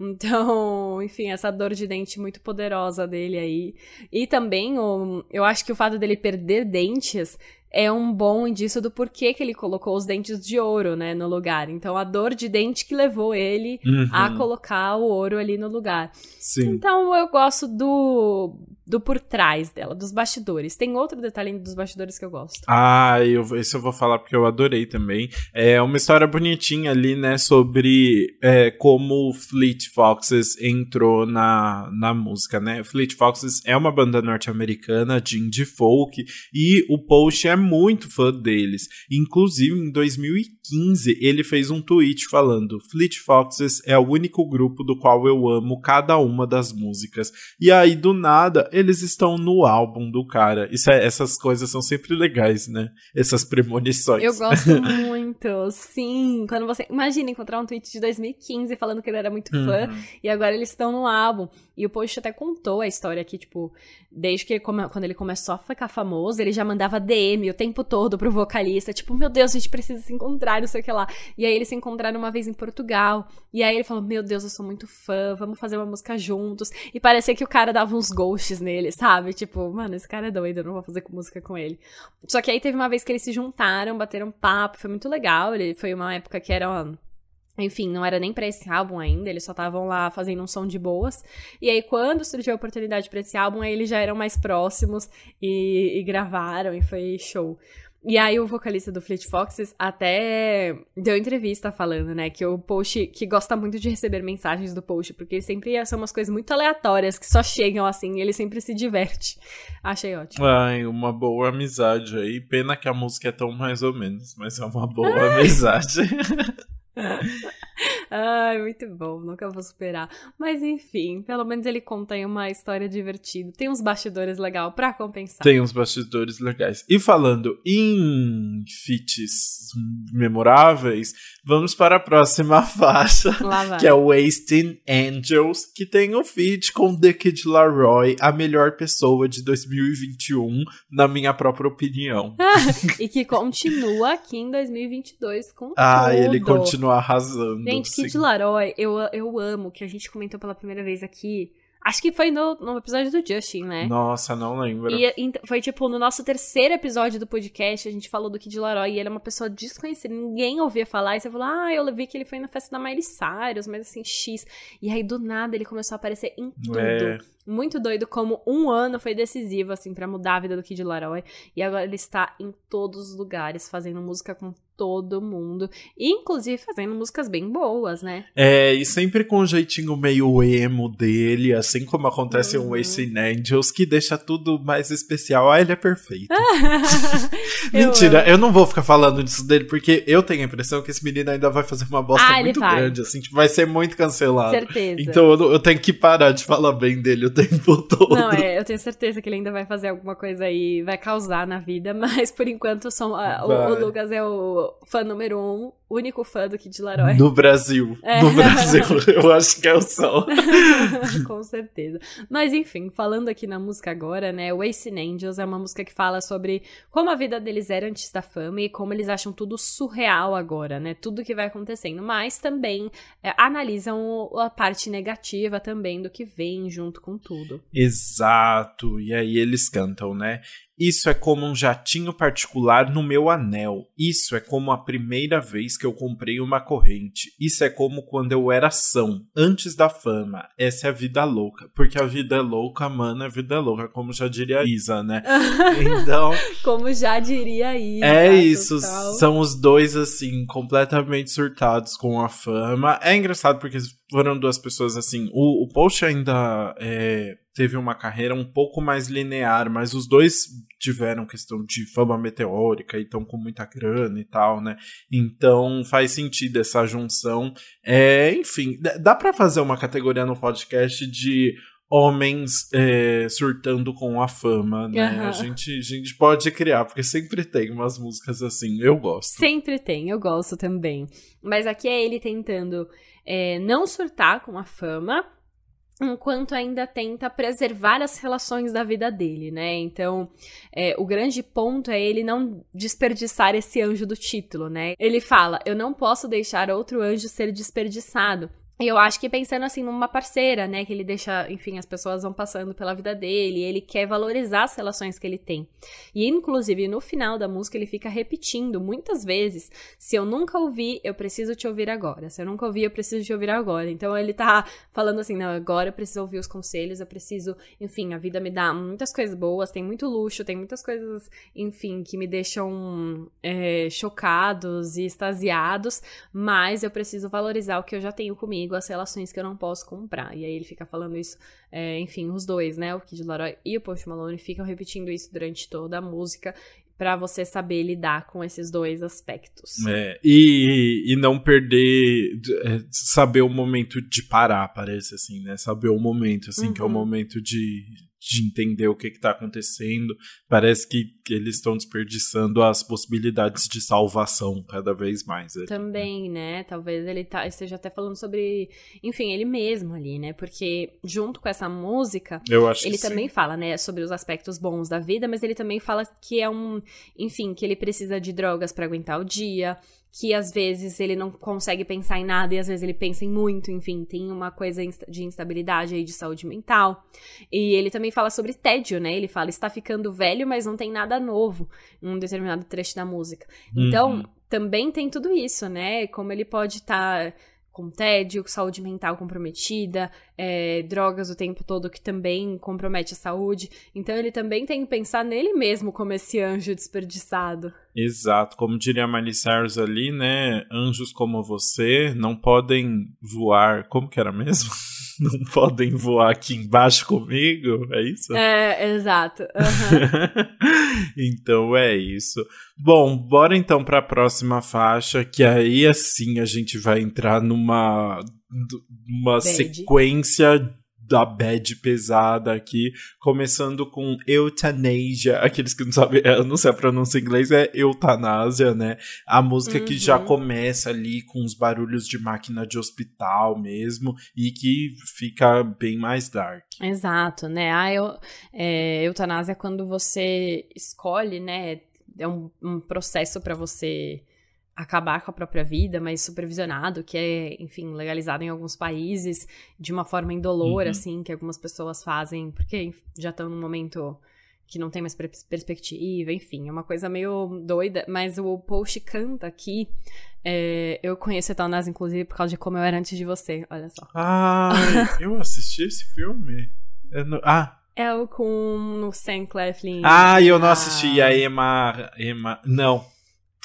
Speaker 2: Então, enfim, essa dor de dente muito poderosa dele aí. E também, o, eu acho que o fato dele perder dentes é um bom indício do porquê que ele colocou os dentes de ouro, né, no lugar. Então, a dor de dente que levou ele uhum. a colocar o ouro ali no lugar.
Speaker 1: Sim.
Speaker 2: Então, eu gosto do, do por trás dela, dos bastidores. Tem outro detalhe dos bastidores que eu gosto.
Speaker 1: Ah, eu, esse eu vou falar porque eu adorei também. É uma história bonitinha ali, né, sobre é, como Fleet Foxes entrou na, na música, né? Fleet Foxes é uma banda norte-americana de indie folk e o post é muito fã deles. Inclusive, em 2015, ele fez um tweet falando: Fleet Foxes é o único grupo do qual eu amo cada uma das músicas. E aí, do nada, eles estão no álbum do cara. Isso é, essas coisas são sempre legais, né? Essas premonições.
Speaker 2: Eu gosto muito, sim. Quando você. Imagina encontrar um tweet de 2015 falando que ele era muito fã, uhum. e agora eles estão no álbum. E o Post até contou a história aqui, tipo, desde que ele come... quando ele começou a ficar famoso, ele já mandava DM o tempo todo pro vocalista, tipo, meu Deus, a gente precisa se encontrar, não sei o que lá. E aí eles se encontraram uma vez em Portugal. E aí ele falou: Meu Deus, eu sou muito fã, vamos fazer uma música juntos. E parecia que o cara dava uns ghosts nele, sabe? Tipo, mano, esse cara é doido, eu não vou fazer música com ele. Só que aí teve uma vez que eles se juntaram, bateram papo, foi muito legal. Ele foi uma época que era. Ó, enfim, não era nem para esse álbum ainda, eles só estavam lá fazendo um som de boas. E aí, quando surgiu a oportunidade para esse álbum, aí eles já eram mais próximos e, e gravaram, e foi show. E aí o vocalista do Fleet Foxes até deu entrevista falando, né, que o post que gosta muito de receber mensagens do post, porque sempre são umas coisas muito aleatórias que só chegam assim, e ele sempre se diverte. Achei ótimo.
Speaker 1: Ai, uma boa amizade aí. Pena que a música é tão mais ou menos, mas é uma boa amizade.
Speaker 2: Ai, muito bom, nunca vou superar. Mas enfim, pelo menos ele conta aí uma história divertida. Tem uns bastidores legais para compensar.
Speaker 1: Tem uns bastidores legais. E falando em feats memoráveis, vamos para a próxima faixa, que é Wasting Angels, que tem um feat com The Kid Laroi, a melhor pessoa de 2021, na minha própria opinião.
Speaker 2: e que continua aqui em 2022 com
Speaker 1: Ah, tudo. ele continua arrasando.
Speaker 2: Gente, Kid Laroi, eu, eu amo, que a gente comentou pela primeira vez aqui. Acho que foi no, no episódio do Justin, né?
Speaker 1: Nossa, não lembro.
Speaker 2: E, foi tipo, no nosso terceiro episódio do podcast, a gente falou do Kid Laroi e ele é uma pessoa desconhecida, ninguém ouvia falar. E você falou, ah, eu vi que ele foi na festa da Miley Cyrus, mas assim, X. E aí, do nada, ele começou a aparecer em tudo. É. muito doido como um ano foi decisivo, assim, para mudar a vida do Kid Laroi. E agora ele está em todos os lugares, fazendo música com todo mundo. Inclusive fazendo músicas bem boas, né?
Speaker 1: É, e sempre com um jeitinho meio emo dele, assim como acontece uhum. em Wasting Angels, que deixa tudo mais especial. Ah, ele é perfeito. Mentira, eu, eu, não vou ficar falando disso dele, porque eu tenho a impressão que esse menino ainda vai fazer uma bosta ah, muito grande, assim, tipo, vai ser muito cancelado.
Speaker 2: Certeza.
Speaker 1: Então eu, eu, tenho que parar de falar bem dele o tempo todo.
Speaker 2: Não, é, eu tenho certeza que ele ainda vai fazer alguma coisa aí, vai causar na vida, mas por enquanto são, uh, o, o Lucas é o fã número um, único fã do Kid Laroi.
Speaker 1: No Brasil. É. No Brasil, eu acho que é o sol.
Speaker 2: Com certeza. Mas enfim, falando aqui na música agora, né? Wasting Angels é uma música que fala sobre como a vida deles era antes da fama e como eles acham tudo surreal agora, né? Tudo que vai acontecendo. Mas também é, analisam a parte negativa também do que vem junto com tudo.
Speaker 1: Exato. E aí eles cantam, né? Isso é como um jatinho particular no meu anel. Isso é como a primeira vez que eu comprei uma corrente. Isso é como quando eu era ação, antes da fama. Essa é a vida louca. Porque a vida é louca, mano, a vida é louca, como já diria a Isa, né?
Speaker 2: Então. como já diria a Isa.
Speaker 1: É isso. Total. São os dois, assim, completamente surtados com a fama. É engraçado porque foram duas pessoas assim. O, o Post ainda é, teve uma carreira um pouco mais linear, mas os dois tiveram questão de fama meteórica e estão com muita grana e tal, né? Então faz sentido essa junção. É, enfim, dá para fazer uma categoria no podcast de homens é, surtando com a fama, né? Uhum. A, gente, a gente pode criar, porque sempre tem umas músicas assim, eu gosto.
Speaker 2: Sempre tem, eu gosto também. Mas aqui é ele tentando é, não surtar com a fama, enquanto ainda tenta preservar as relações da vida dele, né? Então, é, o grande ponto é ele não desperdiçar esse anjo do título, né? Ele fala: Eu não posso deixar outro anjo ser desperdiçado. Eu acho que pensando assim numa parceira, né, que ele deixa, enfim, as pessoas vão passando pela vida dele, ele quer valorizar as relações que ele tem. E inclusive no final da música ele fica repetindo muitas vezes: se eu nunca ouvi, eu preciso te ouvir agora. Se eu nunca ouvi, eu preciso te ouvir agora. Então ele tá falando assim: não, agora eu preciso ouvir os conselhos, eu preciso, enfim, a vida me dá muitas coisas boas, tem muito luxo, tem muitas coisas, enfim, que me deixam é, chocados e extasiados, mas eu preciso valorizar o que eu já tenho comigo comigo as relações que eu não posso comprar. E aí ele fica falando isso, é, enfim, os dois, né? O Kid Laroi e o Post Malone ficam repetindo isso durante toda a música para você saber lidar com esses dois aspectos.
Speaker 1: É, e, e não perder, é, saber o momento de parar, parece assim, né? Saber o momento, assim, uhum. que é o uhum. momento de, de entender o que está acontecendo. Parece que, que eles estão desperdiçando as possibilidades de salvação cada vez mais.
Speaker 2: Ali. Também, né? Talvez ele tá, esteja até falando sobre, enfim, ele mesmo ali, né? Porque junto com essa música, ele também
Speaker 1: sim.
Speaker 2: fala, né, sobre os aspectos bons da vida, mas ele também fala que é um, enfim, que ele precisa de drogas para aguentar o dia que às vezes ele não consegue pensar em nada e às vezes ele pensa em muito, enfim, tem uma coisa de instabilidade aí de saúde mental. E ele também fala sobre tédio, né? Ele fala está ficando velho, mas não tem nada novo em um determinado trecho da música. Então, uhum. também tem tudo isso, né? Como ele pode estar tá com tédio, saúde mental comprometida, é, drogas o tempo todo que também compromete a saúde. Então ele também tem que pensar nele mesmo como esse anjo desperdiçado.
Speaker 1: Exato, como diria Miley Cyrus ali, né? Anjos como você não podem voar. Como que era mesmo? não podem voar aqui embaixo comigo, é isso?
Speaker 2: É, exato. Uhum.
Speaker 1: então é isso. Bom, bora então para a próxima faixa, que aí assim a gente vai entrar numa uma sequência da bad pesada aqui, começando com Euthanasia, aqueles que não sabem, eu não sei a pronúncia em inglês, é eutanásia, né? A música uhum. que já uhum. começa ali com os barulhos de máquina de hospital mesmo, e que fica bem mais dark.
Speaker 2: Exato, né? A eu, é, eutanásia é quando você escolhe, né? É um, um processo para você acabar com a própria vida, mas supervisionado, que é, enfim, legalizado em alguns países de uma forma indolor, uhum. assim, que algumas pessoas fazem, porque já estão num momento que não tem mais perspectiva, enfim, é uma coisa meio doida, mas o Post canta aqui. É, eu conheço Etanás, inclusive, por causa de como eu era antes de você, olha só.
Speaker 1: Ah, eu assisti esse filme? Não... Ah.
Speaker 2: É o com o Sam Cleflin.
Speaker 1: Ah, eu não assisti. A Emma. Emma. Não.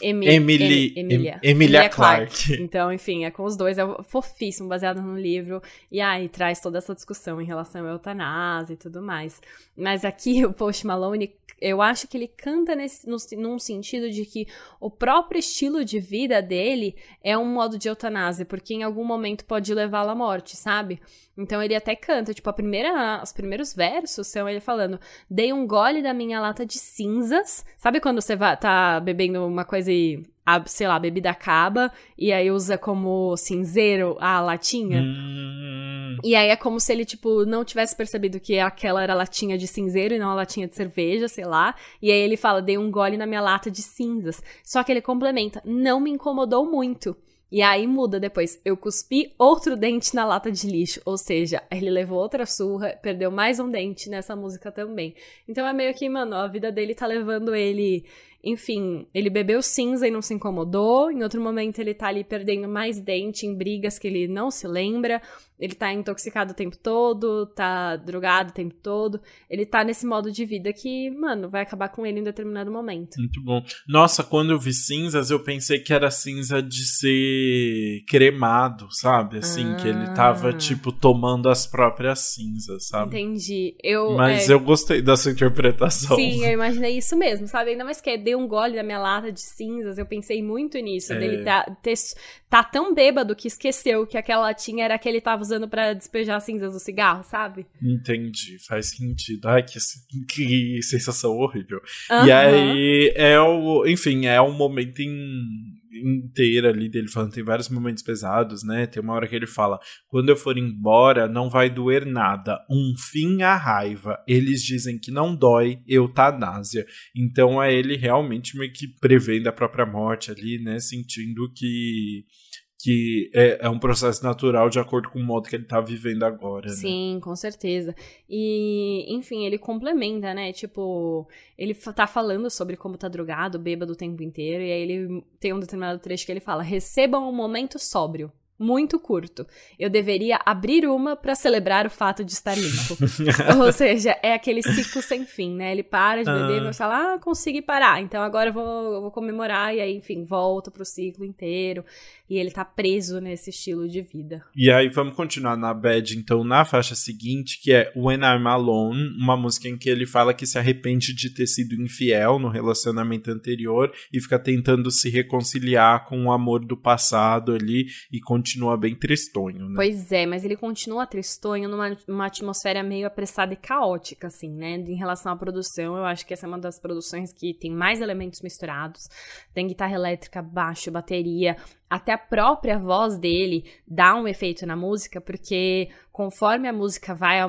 Speaker 2: Emi
Speaker 1: Emily,
Speaker 2: Emilia.
Speaker 1: Emilia Clarke.
Speaker 2: Clarke. Então, enfim, é com os dois, é fofíssimo, baseado no livro. E aí traz toda essa discussão em relação à eutanásia e tudo mais. Mas aqui o Post Malone, eu acho que ele canta nesse, no, num sentido de que o próprio estilo de vida dele é um modo de eutanásia, porque em algum momento pode levá-lo à morte, sabe? Então ele até canta, tipo, a primeira, os primeiros versos são ele falando: Dei um gole da minha lata de cinzas. Sabe quando você vai, tá bebendo uma coisa e, a, sei lá, a bebida acaba e aí usa como cinzeiro a latinha?
Speaker 1: Hum.
Speaker 2: E aí é como se ele, tipo, não tivesse percebido que aquela era a latinha de cinzeiro e não a latinha de cerveja, sei lá. E aí ele fala: Dei um gole na minha lata de cinzas. Só que ele complementa: Não me incomodou muito. E aí muda depois. Eu cuspi outro dente na lata de lixo. Ou seja, ele levou outra surra, perdeu mais um dente nessa música também. Então é meio que, mano, a vida dele tá levando ele. Enfim, ele bebeu cinza e não se incomodou. Em outro momento, ele tá ali perdendo mais dente em brigas que ele não se lembra ele tá intoxicado o tempo todo, tá drogado o tempo todo. Ele tá nesse modo de vida que, mano, vai acabar com ele em determinado momento.
Speaker 1: Muito bom. Nossa, quando eu vi cinzas, eu pensei que era cinza de ser cremado, sabe? Assim, ah. que ele tava, ah. tipo, tomando as próprias cinzas, sabe?
Speaker 2: Entendi. Eu,
Speaker 1: Mas é... eu gostei da sua interpretação.
Speaker 2: Sim, eu imaginei isso mesmo, sabe? Ainda mais que é, dei um gole da minha lata de cinzas, eu pensei muito nisso, é. dele tá, ter, tá tão bêbado que esqueceu que aquela latinha era que ele tava usando para despejar cinzas do cigarro, sabe?
Speaker 1: Entendi, faz sentido. Ai, que, que sensação horrível. Uhum. E aí é o, enfim, é um momento em, inteiro ali dele falando, tem vários momentos pesados, né? Tem uma hora que ele fala: quando eu for embora, não vai doer nada. Um fim à raiva. Eles dizem que não dói, eutanásia. Então é ele realmente meio que prevendo a própria morte ali, né? Sentindo que que é, é, um processo natural de acordo com o modo que ele tá vivendo agora. Né?
Speaker 2: Sim, com certeza. E, enfim, ele complementa, né? Tipo, ele tá falando sobre como tá drogado, bêbado o tempo inteiro, e aí ele tem um determinado trecho que ele fala: recebam um momento sóbrio muito curto. Eu deveria abrir uma para celebrar o fato de estar limpo. Ou seja, é aquele ciclo sem fim, né? Ele para de beber, e fala, ah, consegui parar, então agora eu vou, eu vou comemorar, e aí, enfim, volta pro ciclo inteiro. E ele tá preso nesse estilo de vida.
Speaker 1: E aí, vamos continuar na bad, então, na faixa seguinte, que é When I'm Alone, uma música em que ele fala que se arrepende de ter sido infiel no relacionamento anterior e fica tentando se reconciliar com o amor do passado ali e continuar continua bem tristonho, né?
Speaker 2: Pois é, mas ele continua tristonho numa, atmosfera meio apressada e caótica, assim, né? Em relação à produção, eu acho que essa é uma das produções que tem mais elementos misturados. Tem guitarra elétrica, baixo, bateria, até a própria voz dele dá um efeito na música, porque conforme a música vai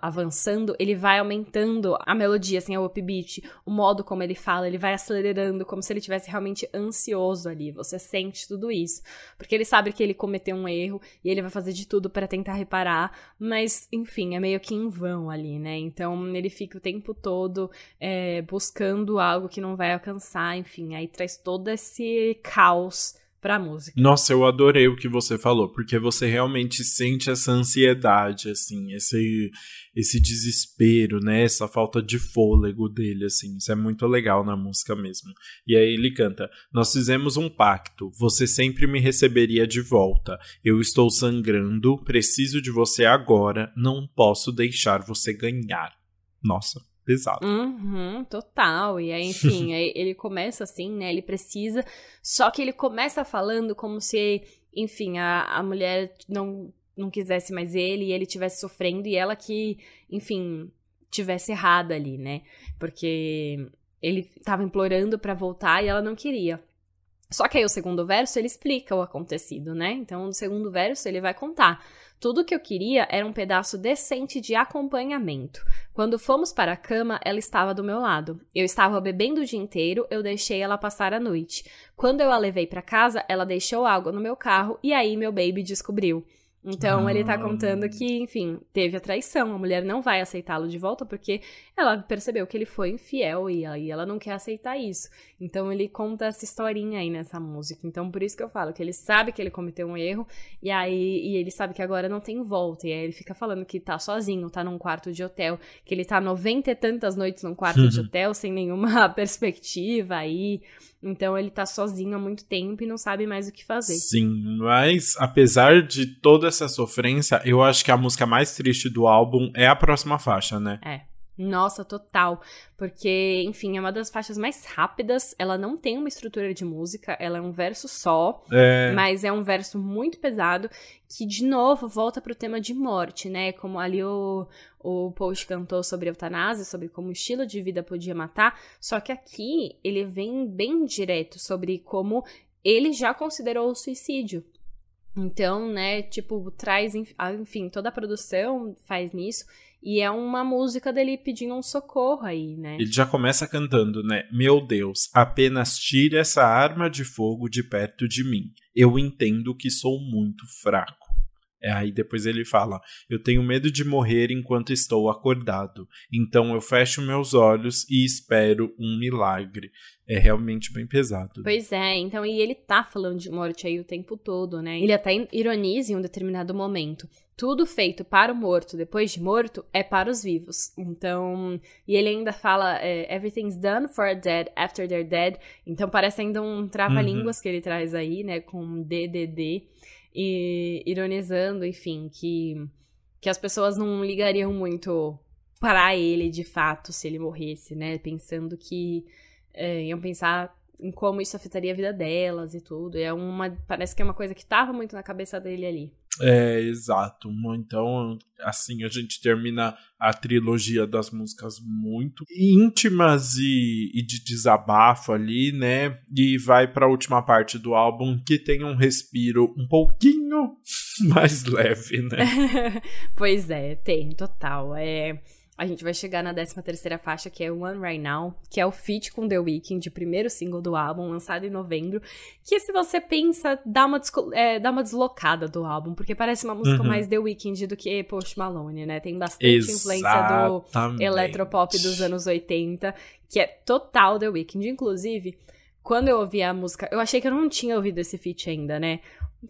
Speaker 2: avançando, ele vai aumentando a melodia, assim, o upbeat, o modo como ele fala, ele vai acelerando, como se ele tivesse realmente ansioso ali. Você sente tudo isso. Porque ele sabe que ele cometeu um erro e ele vai fazer de tudo para tentar reparar, mas, enfim, é meio que em vão ali, né? Então ele fica o tempo todo é, buscando algo que não vai alcançar, enfim, aí traz todo esse caos música.
Speaker 1: Nossa, eu adorei o que você falou, porque você realmente sente essa ansiedade, assim, esse, esse desespero, né? Essa falta de fôlego dele, assim. Isso é muito legal na música mesmo. E aí ele canta: Nós fizemos um pacto, você sempre me receberia de volta. Eu estou sangrando, preciso de você agora, não posso deixar você ganhar. Nossa pesado.
Speaker 2: Uhum, total. E aí, enfim, aí ele começa assim, né? Ele precisa. Só que ele começa falando como se, enfim, a, a mulher não, não quisesse mais ele e ele estivesse sofrendo e ela que, enfim, tivesse errada ali, né? Porque ele estava implorando para voltar e ela não queria. Só que aí o segundo verso ele explica o acontecido, né? Então, no segundo verso ele vai contar. Tudo que eu queria era um pedaço decente de acompanhamento. Quando fomos para a cama, ela estava do meu lado. Eu estava bebendo o dia inteiro, eu deixei ela passar a noite. Quando eu a levei para casa, ela deixou água no meu carro e aí meu baby descobriu. Então ele tá contando que, enfim, teve a traição. A mulher não vai aceitá-lo de volta porque ela percebeu que ele foi infiel e aí ela não quer aceitar isso. Então ele conta essa historinha aí nessa música. Então por isso que eu falo que ele sabe que ele cometeu um erro e aí e ele sabe que agora não tem volta. E aí ele fica falando que tá sozinho, tá num quarto de hotel, que ele tá noventa e tantas noites num quarto de hotel sem nenhuma perspectiva aí. Então ele tá sozinho há muito tempo e não sabe mais o que fazer.
Speaker 1: Sim, mas apesar de toda essa sofrência, eu acho que a música mais triste do álbum é a próxima faixa, né?
Speaker 2: É. Nossa, total. Porque, enfim, é uma das faixas mais rápidas. Ela não tem uma estrutura de música, ela é um verso só.
Speaker 1: É.
Speaker 2: Mas é um verso muito pesado que, de novo, volta pro tema de morte, né? Como ali o, o Post cantou sobre eutanásia, sobre como o estilo de vida podia matar. Só que aqui ele vem bem direto sobre como ele já considerou o suicídio. Então, né, tipo, traz, enfim, toda a produção faz nisso. E é uma música dele pedindo um socorro aí, né?
Speaker 1: Ele já começa cantando, né? Meu Deus, apenas tire essa arma de fogo de perto de mim. Eu entendo que sou muito fraco. É, aí depois ele fala: Eu tenho medo de morrer enquanto estou acordado. Então eu fecho meus olhos e espero um milagre. É realmente bem pesado. Né?
Speaker 2: Pois é, então, e ele tá falando de morte aí o tempo todo, né? Ele até ironiza em um determinado momento tudo feito para o morto depois de morto é para os vivos. Então, e ele ainda fala é, everything's done for a dead after they're dead. Então parece ainda um trava-línguas uhum. que ele traz aí, né, com DDD e ironizando, enfim, que que as pessoas não ligariam muito para ele de fato se ele morresse, né, pensando que é, iam pensar em como isso afetaria a vida delas e tudo. É uma parece que é uma coisa que estava muito na cabeça dele ali.
Speaker 1: É, exato. Então, assim, a gente termina a trilogia das músicas muito íntimas e, e de desabafo ali, né? E vai para a última parte do álbum que tem um respiro um pouquinho mais leve, né?
Speaker 2: pois é, tem, total. É a gente vai chegar na 13 terceira faixa, que é One Right Now, que é o feat com The Weeknd, primeiro single do álbum, lançado em novembro, que se você pensa, dá uma, é, dá uma deslocada do álbum, porque parece uma música uhum. mais The Weeknd do que Post Malone, né? Tem bastante Exatamente. influência do eletropop dos anos 80, que é total The Weeknd. Inclusive, quando eu ouvi a música, eu achei que eu não tinha ouvido esse feat ainda, né?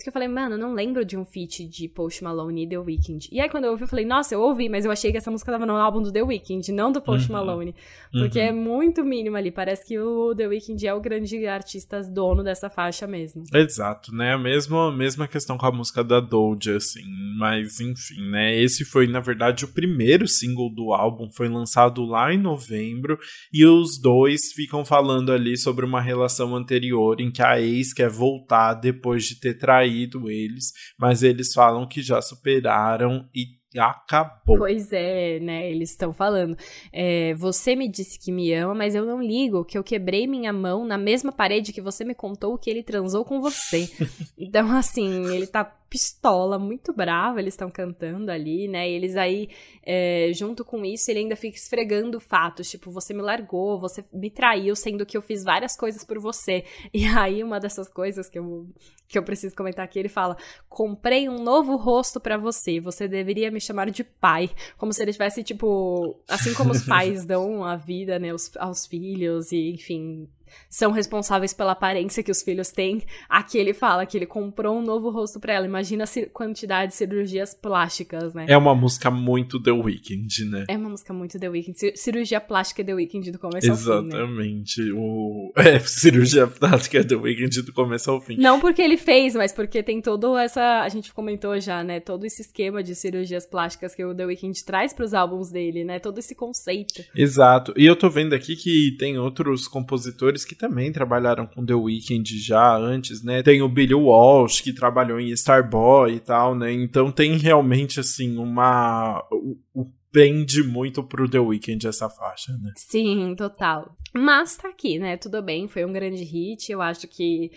Speaker 2: Que eu falei, mano, eu não lembro de um feat de Post Malone e The Weeknd. E aí quando eu ouvi, eu falei, nossa, eu ouvi, mas eu achei que essa música tava no álbum do The Weeknd, não do Post uhum. Malone. Porque uhum. é muito mínimo ali, parece que o The Weeknd é o grande artista dono dessa faixa mesmo.
Speaker 1: Exato, né? A mesma, mesma questão com a música da Doja, assim. Mas, enfim, né? Esse foi, na verdade, o primeiro single do álbum, foi lançado lá em novembro, e os dois ficam falando ali sobre uma relação anterior em que a ex quer voltar depois de ter traído eles, mas eles falam que já superaram e acabou.
Speaker 2: Pois é, né? Eles estão falando. É, você me disse que me ama, mas eu não ligo que eu quebrei minha mão na mesma parede que você me contou que ele transou com você. então, assim, ele tá pistola, muito bravo, eles estão cantando ali, né? E eles aí, é, junto com isso, ele ainda fica esfregando fatos, tipo, você me largou, você me traiu, sendo que eu fiz várias coisas por você. E aí, uma dessas coisas que eu, que eu preciso comentar aqui, ele fala: comprei um novo rosto para você, você deveria me chamar de pai. Como se ele tivesse, tipo, assim como os pais dão a vida, né, aos, aos filhos, e enfim, são responsáveis pela aparência que os filhos têm. Aqui ele fala que ele comprou um novo rosto para ela. Imagina a quantidade de cirurgias plásticas, né?
Speaker 1: É uma música muito The Weeknd, né?
Speaker 2: É uma música muito The Weeknd. Cirurgia plástica The Weeknd do começo
Speaker 1: Exatamente.
Speaker 2: ao
Speaker 1: fim, né? Exatamente. O... É, cirurgia plástica The Weeknd do começo ao fim.
Speaker 2: Não porque ele fez, mas porque tem todo essa... A gente comentou já, né? Todo esse esquema de cirurgias plásticas que o The Weeknd traz para os álbuns dele, né? Todo esse conceito.
Speaker 1: Exato. E eu tô vendo aqui que tem outros compositores que também trabalharam com The Weeknd já antes, né? Tem o Billy Walsh, que trabalhou em Starboy e tal, né? Então tem realmente, assim, uma... O, o pende muito pro The Weeknd essa faixa, né?
Speaker 2: Sim, total. Mas tá aqui, né? Tudo bem, foi um grande hit. Eu acho que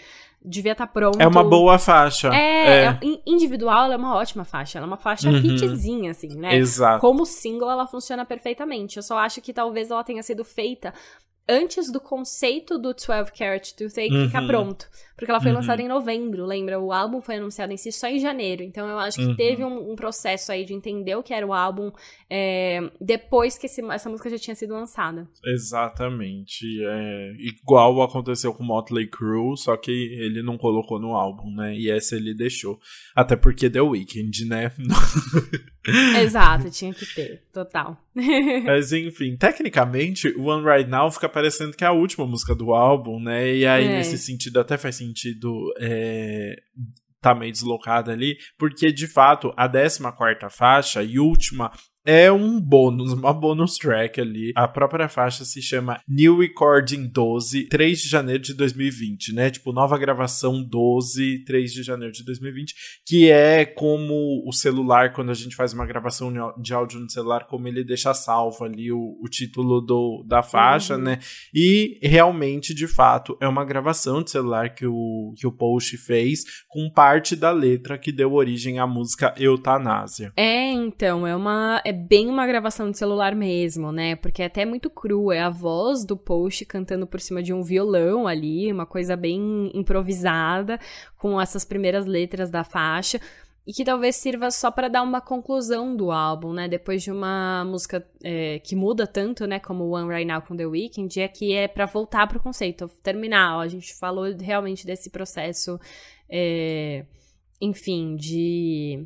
Speaker 2: devia estar tá pronto.
Speaker 1: É uma boa faixa.
Speaker 2: É, é. é individual ela é uma ótima faixa. Ela é uma faixa uhum. hitzinha, assim, né?
Speaker 1: Exato.
Speaker 2: Como single, ela funciona perfeitamente. Eu só acho que talvez ela tenha sido feita antes do conceito do 12 Carat Toothache uhum. ficar pronto. Porque ela foi uhum. lançada em novembro, lembra? O álbum foi anunciado em si só em janeiro. Então eu acho que uhum. teve um, um, processo aí de entender o que era o álbum é, depois que esse, essa música já tinha sido lançada.
Speaker 1: Exatamente. É, igual aconteceu com Motley Crue, só que ele não colocou no álbum, né? E essa ele deixou. Até porque The Weeknd, né?
Speaker 2: Exato, tinha que ter. Total.
Speaker 1: Mas enfim, tecnicamente, One Right Now fica parecendo que é a última música do álbum, né? E aí, é. nesse sentido, até faz sentido é, tá meio deslocada ali, porque de fato a 14 quarta faixa e última é um bônus, uma bonus track ali. A própria faixa se chama New Recording 12, 3 de janeiro de 2020, né? Tipo, nova gravação 12, 3 de janeiro de 2020, que é como o celular, quando a gente faz uma gravação de áudio no celular, como ele deixa salvo ali o, o título do, da faixa, uhum. né? E realmente, de fato, é uma gravação de celular que o, que o Post fez com parte da letra que deu origem à música Eutanásia.
Speaker 2: É, então, é uma. É bem uma gravação de celular mesmo, né? Porque é até muito cru, é a voz do Post cantando por cima de um violão ali, uma coisa bem improvisada, com essas primeiras letras da faixa e que talvez sirva só para dar uma conclusão do álbum, né? Depois de uma música é, que muda tanto, né? Como One Right Now com The Weeknd, é que é para voltar pro conceito, terminar. Ó, a gente falou realmente desse processo, é, enfim, de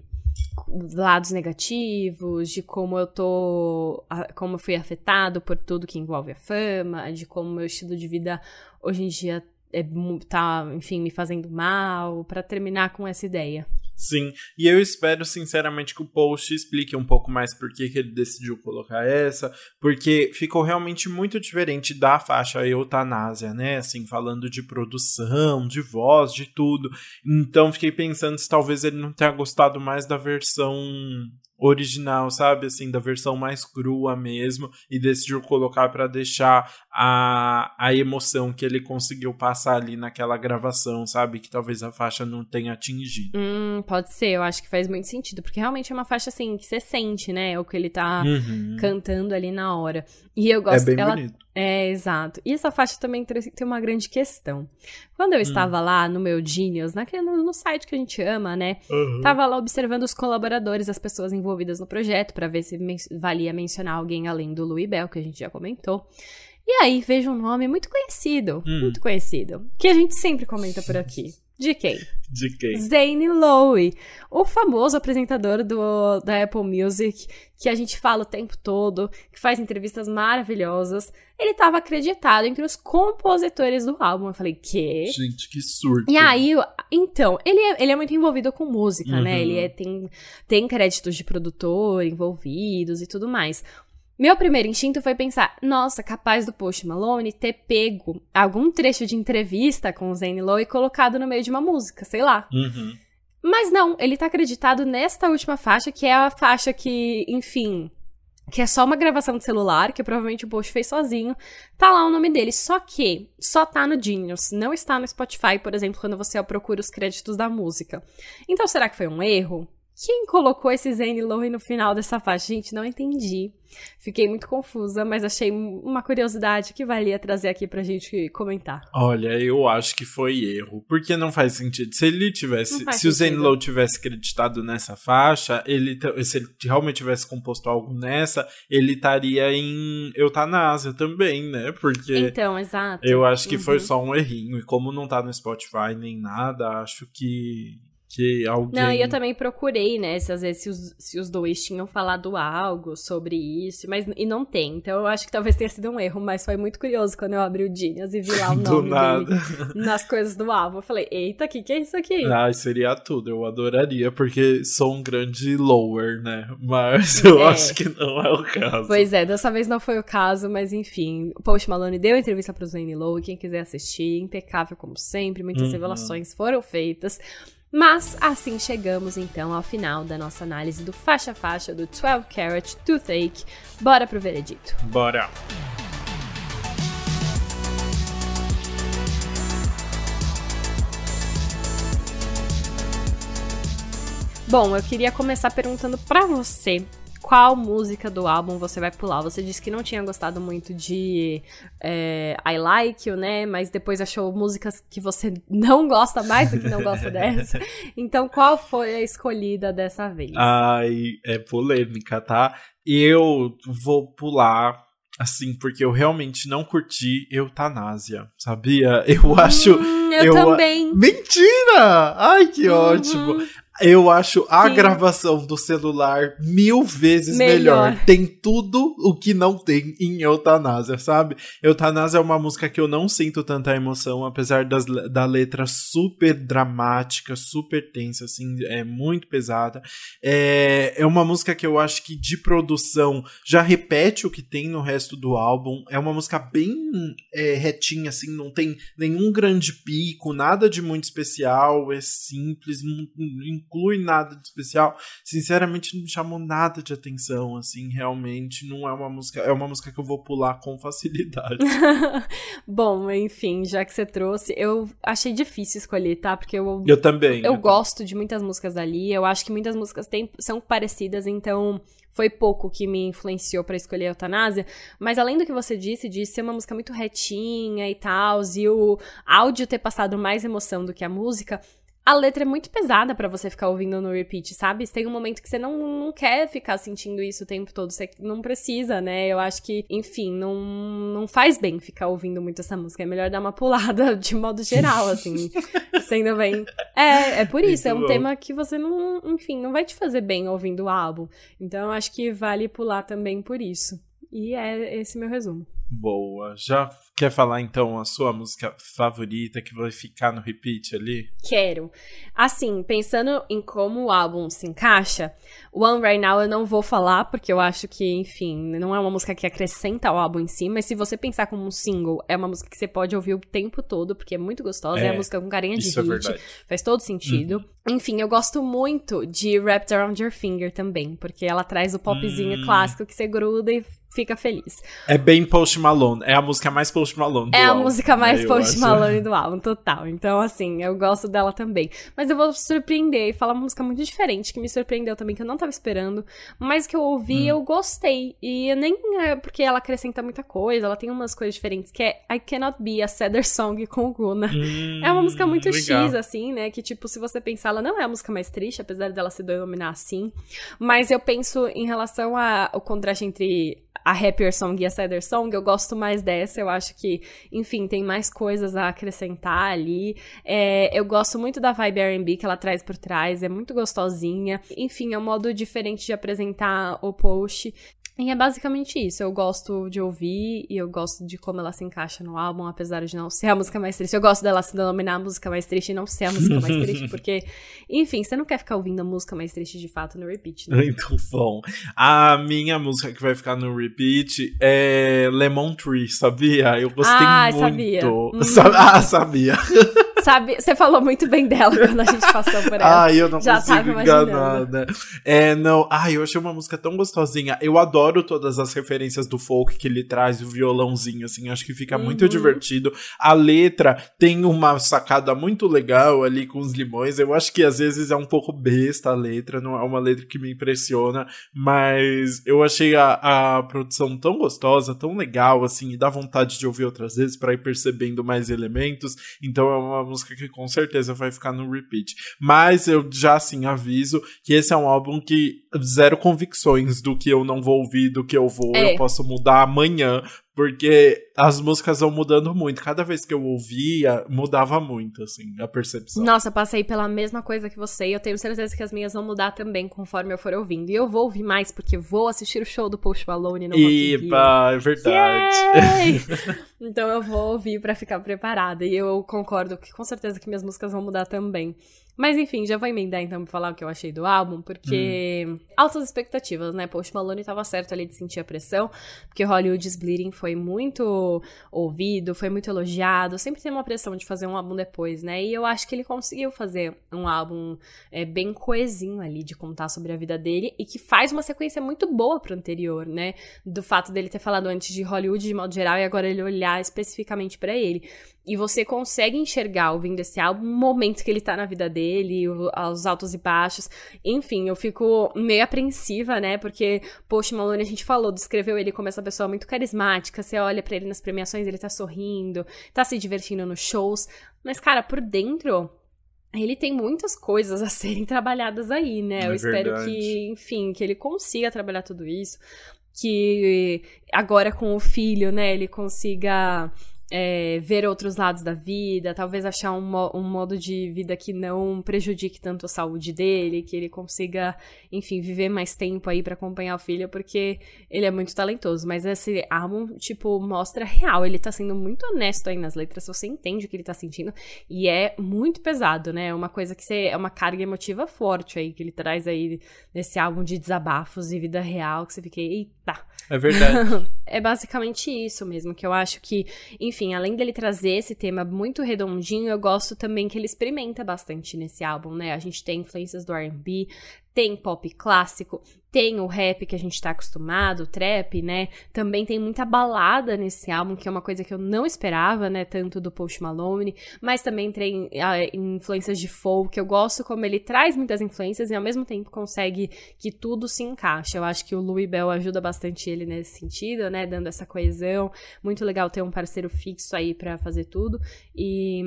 Speaker 2: lados negativos, de como eu tô, como eu fui afetado por tudo que envolve a fama, de como meu estilo de vida hoje em dia é, tá, enfim, me fazendo mal, para terminar com essa ideia.
Speaker 1: Sim, e eu espero sinceramente que o post explique um pouco mais por que, que ele decidiu colocar essa, porque ficou realmente muito diferente da faixa eutanásia, né? Assim, falando de produção, de voz, de tudo. Então fiquei pensando se talvez ele não tenha gostado mais da versão original, sabe? Assim, da versão mais crua mesmo, e decidiu colocar para deixar a, a emoção que ele conseguiu passar ali naquela gravação, sabe? Que talvez a faixa não tenha atingido.
Speaker 2: Hum, pode ser, eu acho que faz muito sentido, porque realmente é uma faixa assim que você sente, né? É o que ele tá uhum. cantando ali na hora. E eu gosto
Speaker 1: é bem
Speaker 2: ela...
Speaker 1: bonito.
Speaker 2: É, exato. E essa faixa também tem uma grande questão. Quando eu hum. estava lá no meu Genius, naquele, no, no, site que a gente ama, né? Uhum. Tava lá observando os colaboradores, as pessoas envolvidas no projeto, para ver se men valia mencionar alguém além do Louis Bell, que a gente já comentou. E aí vejo um nome muito conhecido, hum. muito conhecido, que a gente sempre comenta por aqui. De quem?
Speaker 1: De quem?
Speaker 2: Zane Lowe, o famoso apresentador do, da Apple Music, que a gente fala o tempo todo, que faz entrevistas maravilhosas. Ele estava acreditado entre os compositores do álbum. Eu falei, quê?
Speaker 1: Gente, que surto.
Speaker 2: E aí, então, ele é, ele é muito envolvido com música, uhum. né? Ele é, tem, tem créditos de produtor envolvidos e tudo mais. Meu primeiro instinto foi pensar, nossa, capaz do Post Malone ter pego algum trecho de entrevista com o Zane Lowe e colocado no meio de uma música, sei lá.
Speaker 1: Uhum.
Speaker 2: Mas não, ele tá acreditado nesta última faixa, que é a faixa que, enfim, que é só uma gravação de celular, que provavelmente o Post fez sozinho. Tá lá o nome dele, só que só tá no Genius, não está no Spotify, por exemplo, quando você procura os créditos da música. Então será que foi um erro? Quem colocou esse Zane Lowe no final dessa faixa? Gente, não entendi. Fiquei muito confusa, mas achei uma curiosidade que valia trazer aqui pra gente comentar.
Speaker 1: Olha, eu acho que foi erro. Porque não faz sentido. Se ele tivesse. Se sentido. o Zane Lowe tivesse acreditado nessa faixa, ele, se ele realmente tivesse composto algo nessa, ele estaria em eutanásia também, né? Porque.
Speaker 2: Então, exato.
Speaker 1: Eu acho que uhum. foi só um errinho. E como não tá no Spotify nem nada, acho que que alguém.
Speaker 2: Não, e eu também procurei, né? Se às vezes se os, se os dois tinham falado algo sobre isso, mas e não tem. Então eu acho que talvez tenha sido um erro, mas foi muito curioso quando eu abri o Genius e vi lá o nome dele nas coisas do álbum. Eu falei, eita, o que, que é isso aqui?
Speaker 1: Ah, seria tudo, eu adoraria, porque sou um grande lower, né? Mas eu é. acho que não é o caso.
Speaker 2: Pois é, dessa vez não foi o caso, mas enfim. O Post Malone deu entrevista pro Zane Lowe, quem quiser assistir, impecável como sempre, muitas uhum. revelações foram feitas. Mas assim chegamos então ao final da nossa análise do faixa a faixa do 12 Carat Toothache. Bora pro veredito.
Speaker 1: Bora.
Speaker 2: Bom, eu queria começar perguntando para você qual música do álbum você vai pular? Você disse que não tinha gostado muito de é, I Like You, né? Mas depois achou músicas que você não gosta mais do que não gosta dessa. Então, qual foi a escolhida dessa vez?
Speaker 1: Ai, é polêmica, tá? Eu vou pular assim, porque eu realmente não curti Eutanásia, sabia? Eu acho.
Speaker 2: Hum, eu, eu, também.
Speaker 1: Mentira! Ai, que uhum. ótimo! Eu acho a Sim. gravação do celular mil vezes melhor. melhor. Tem tudo o que não tem em Eutanásia, sabe? Eutanásia é uma música que eu não sinto tanta emoção, apesar das, da letra super dramática, super tensa, assim, é muito pesada. É, é uma música que eu acho que de produção já repete o que tem no resto do álbum. É uma música bem é, retinha, assim, não tem nenhum grande pico, nada de muito especial, é simples, não, inclui nada de especial. Sinceramente, não me chamou nada de atenção, assim, realmente. Não é uma música. É uma música que eu vou pular com facilidade.
Speaker 2: Bom, enfim, já que você trouxe, eu achei difícil escolher, tá? Porque eu.
Speaker 1: Eu também.
Speaker 2: Eu, eu gosto também. de muitas músicas dali. Eu acho que muitas músicas têm, são parecidas, então foi pouco que me influenciou para escolher a eutanásia, mas além do que você disse, de ser uma música muito retinha e tal, e o áudio ter passado mais emoção do que a música, a letra é muito pesada para você ficar ouvindo no repeat, sabe? Tem um momento que você não, não quer ficar sentindo isso o tempo todo, você não precisa, né? Eu acho que, enfim, não, não faz bem ficar ouvindo muito essa música. É melhor dar uma pulada de modo geral, assim, sendo bem. É, é por isso, muito é um bom. tema que você não, enfim, não vai te fazer bem ouvindo o álbum. Então eu acho que vale pular também por isso. E é esse meu resumo.
Speaker 1: Boa. Já quer falar então a sua música favorita que vai ficar no repeat ali?
Speaker 2: Quero. Assim, pensando em como o álbum se encaixa, One Right Now eu não vou falar, porque eu acho que, enfim, não é uma música que acrescenta ao álbum em si, mas se você pensar como um single, é uma música que você pode ouvir o tempo todo, porque é muito gostosa, é, é uma música com carinha de é hit, é faz todo sentido. Uhum. Enfim, eu gosto muito de Wrapped Around Your Finger também, porque ela traz o popzinho hum. clássico que você gruda e fica feliz.
Speaker 1: É bem Post Malone. É a música mais Post Malone do
Speaker 2: É
Speaker 1: álbum,
Speaker 2: a música mais Post Malone do álbum, total. Então, assim, eu gosto dela também. Mas eu vou surpreender e falar uma música muito diferente, que me surpreendeu também, que eu não tava esperando. Mas que eu ouvi, hum. eu gostei. E nem é porque ela acrescenta muita coisa, ela tem umas coisas diferentes, que é I Cannot Be a Sadder Song com o Guna. Hum, é uma música muito legal. X, assim, né? Que, tipo, se você pensar, ela não é a música mais triste, apesar dela se denominar assim. Mas eu penso em relação ao contraste entre a Happier Song e a Sadder Song, eu gosto mais dessa. Eu acho que, enfim, tem mais coisas a acrescentar ali. É, eu gosto muito da vibe RB que ela traz por trás, é muito gostosinha. Enfim, é um modo diferente de apresentar o post. E é basicamente isso. Eu gosto de ouvir e eu gosto de como ela se encaixa no álbum, apesar de não ser a música mais triste. Eu gosto dela se denominar a música mais triste e não ser a música mais triste, porque, enfim, você não quer ficar ouvindo a música mais triste de fato no repeat, né?
Speaker 1: Muito bom. A minha música que vai ficar no repeat é Lemon Tree, sabia? Eu gostei ah, muito.
Speaker 2: Sabia. Hum.
Speaker 1: Ah, sabia.
Speaker 2: Sabe, você falou muito bem dela quando a gente passou por ela.
Speaker 1: Ai, eu não Já consigo enganar, né? É, não. Ai, eu achei uma música tão gostosinha. Eu adoro todas as referências do folk que ele traz, o violãozinho, assim, acho que fica uhum. muito divertido. A letra tem uma sacada muito legal ali com os limões. Eu acho que às vezes é um pouco besta a letra, não é uma letra que me impressiona, mas eu achei a, a produção tão gostosa, tão legal, assim, e dá vontade de ouvir outras vezes para ir percebendo mais elementos. Então é uma música que com certeza vai ficar no repeat. Mas eu já assim aviso que esse é um álbum que zero convicções do que eu não vou ouvir, do que eu vou, é. eu posso mudar amanhã, porque as músicas vão mudando muito. Cada vez que eu ouvia, mudava muito, assim, a percepção.
Speaker 2: Nossa, passei pela mesma coisa que você e eu tenho certeza que as minhas vão mudar também conforme eu for ouvindo. E eu vou ouvir mais, porque vou assistir o show do Post Malone no
Speaker 1: Ipa, é verdade.
Speaker 2: então eu vou ouvir para ficar preparada. E eu concordo que com certeza que minhas músicas vão mudar também. Mas enfim, já vou emendar então pra falar o que eu achei do álbum, porque hum. altas expectativas, né? Post Malone tava certo ali de sentir a pressão, porque Hollywood's Bleeding foi muito ouvido, foi muito elogiado, sempre tem uma pressão de fazer um álbum depois, né? E eu acho que ele conseguiu fazer um álbum é, bem coesinho ali, de contar sobre a vida dele, e que faz uma sequência muito boa pro anterior, né? Do fato dele ter falado antes de Hollywood de modo geral e agora ele olhar especificamente para ele. E você consegue enxergar ouvindo esse álbum o momento que ele tá na vida dele, os altos e baixos. Enfim, eu fico meio apreensiva, né? Porque Post Malone, a gente falou, descreveu ele como essa pessoa muito carismática. Você olha para ele nas premiações, ele tá sorrindo, tá se divertindo nos shows. Mas, cara, por dentro, ele tem muitas coisas a serem trabalhadas aí, né? É eu espero verdade. que, enfim, que ele consiga trabalhar tudo isso. Que agora com o filho, né, ele consiga é, ver outros lados da vida, talvez achar um, um, modo de vida que não prejudique tanto a saúde dele, que ele consiga, enfim, viver mais tempo aí para acompanhar o filho, porque ele é muito talentoso. Mas esse álbum, tipo, mostra real, ele tá sendo muito honesto aí nas letras, você entende o que ele tá sentindo, e é muito pesado, né? É uma coisa que você, é uma carga emotiva forte aí, que ele traz aí nesse álbum de desabafos e vida real, que você fica, eita.
Speaker 1: É verdade.
Speaker 2: é basicamente isso mesmo, que eu acho que, enfim, além dele trazer esse tema muito redondinho, eu gosto também que ele experimenta bastante nesse álbum, né? A gente tem influências do R&B, tem pop clássico, tem o rap que a gente tá acostumado, o trap, né? Também tem muita balada nesse álbum, que é uma coisa que eu não esperava, né? Tanto do Post Malone, mas também tem uh, influências de folk. Eu gosto como ele traz muitas influências e ao mesmo tempo consegue que tudo se encaixe. Eu acho que o Louis Bell ajuda bastante ele nesse sentido, né? Dando essa coesão. Muito legal ter um parceiro fixo aí para fazer tudo. E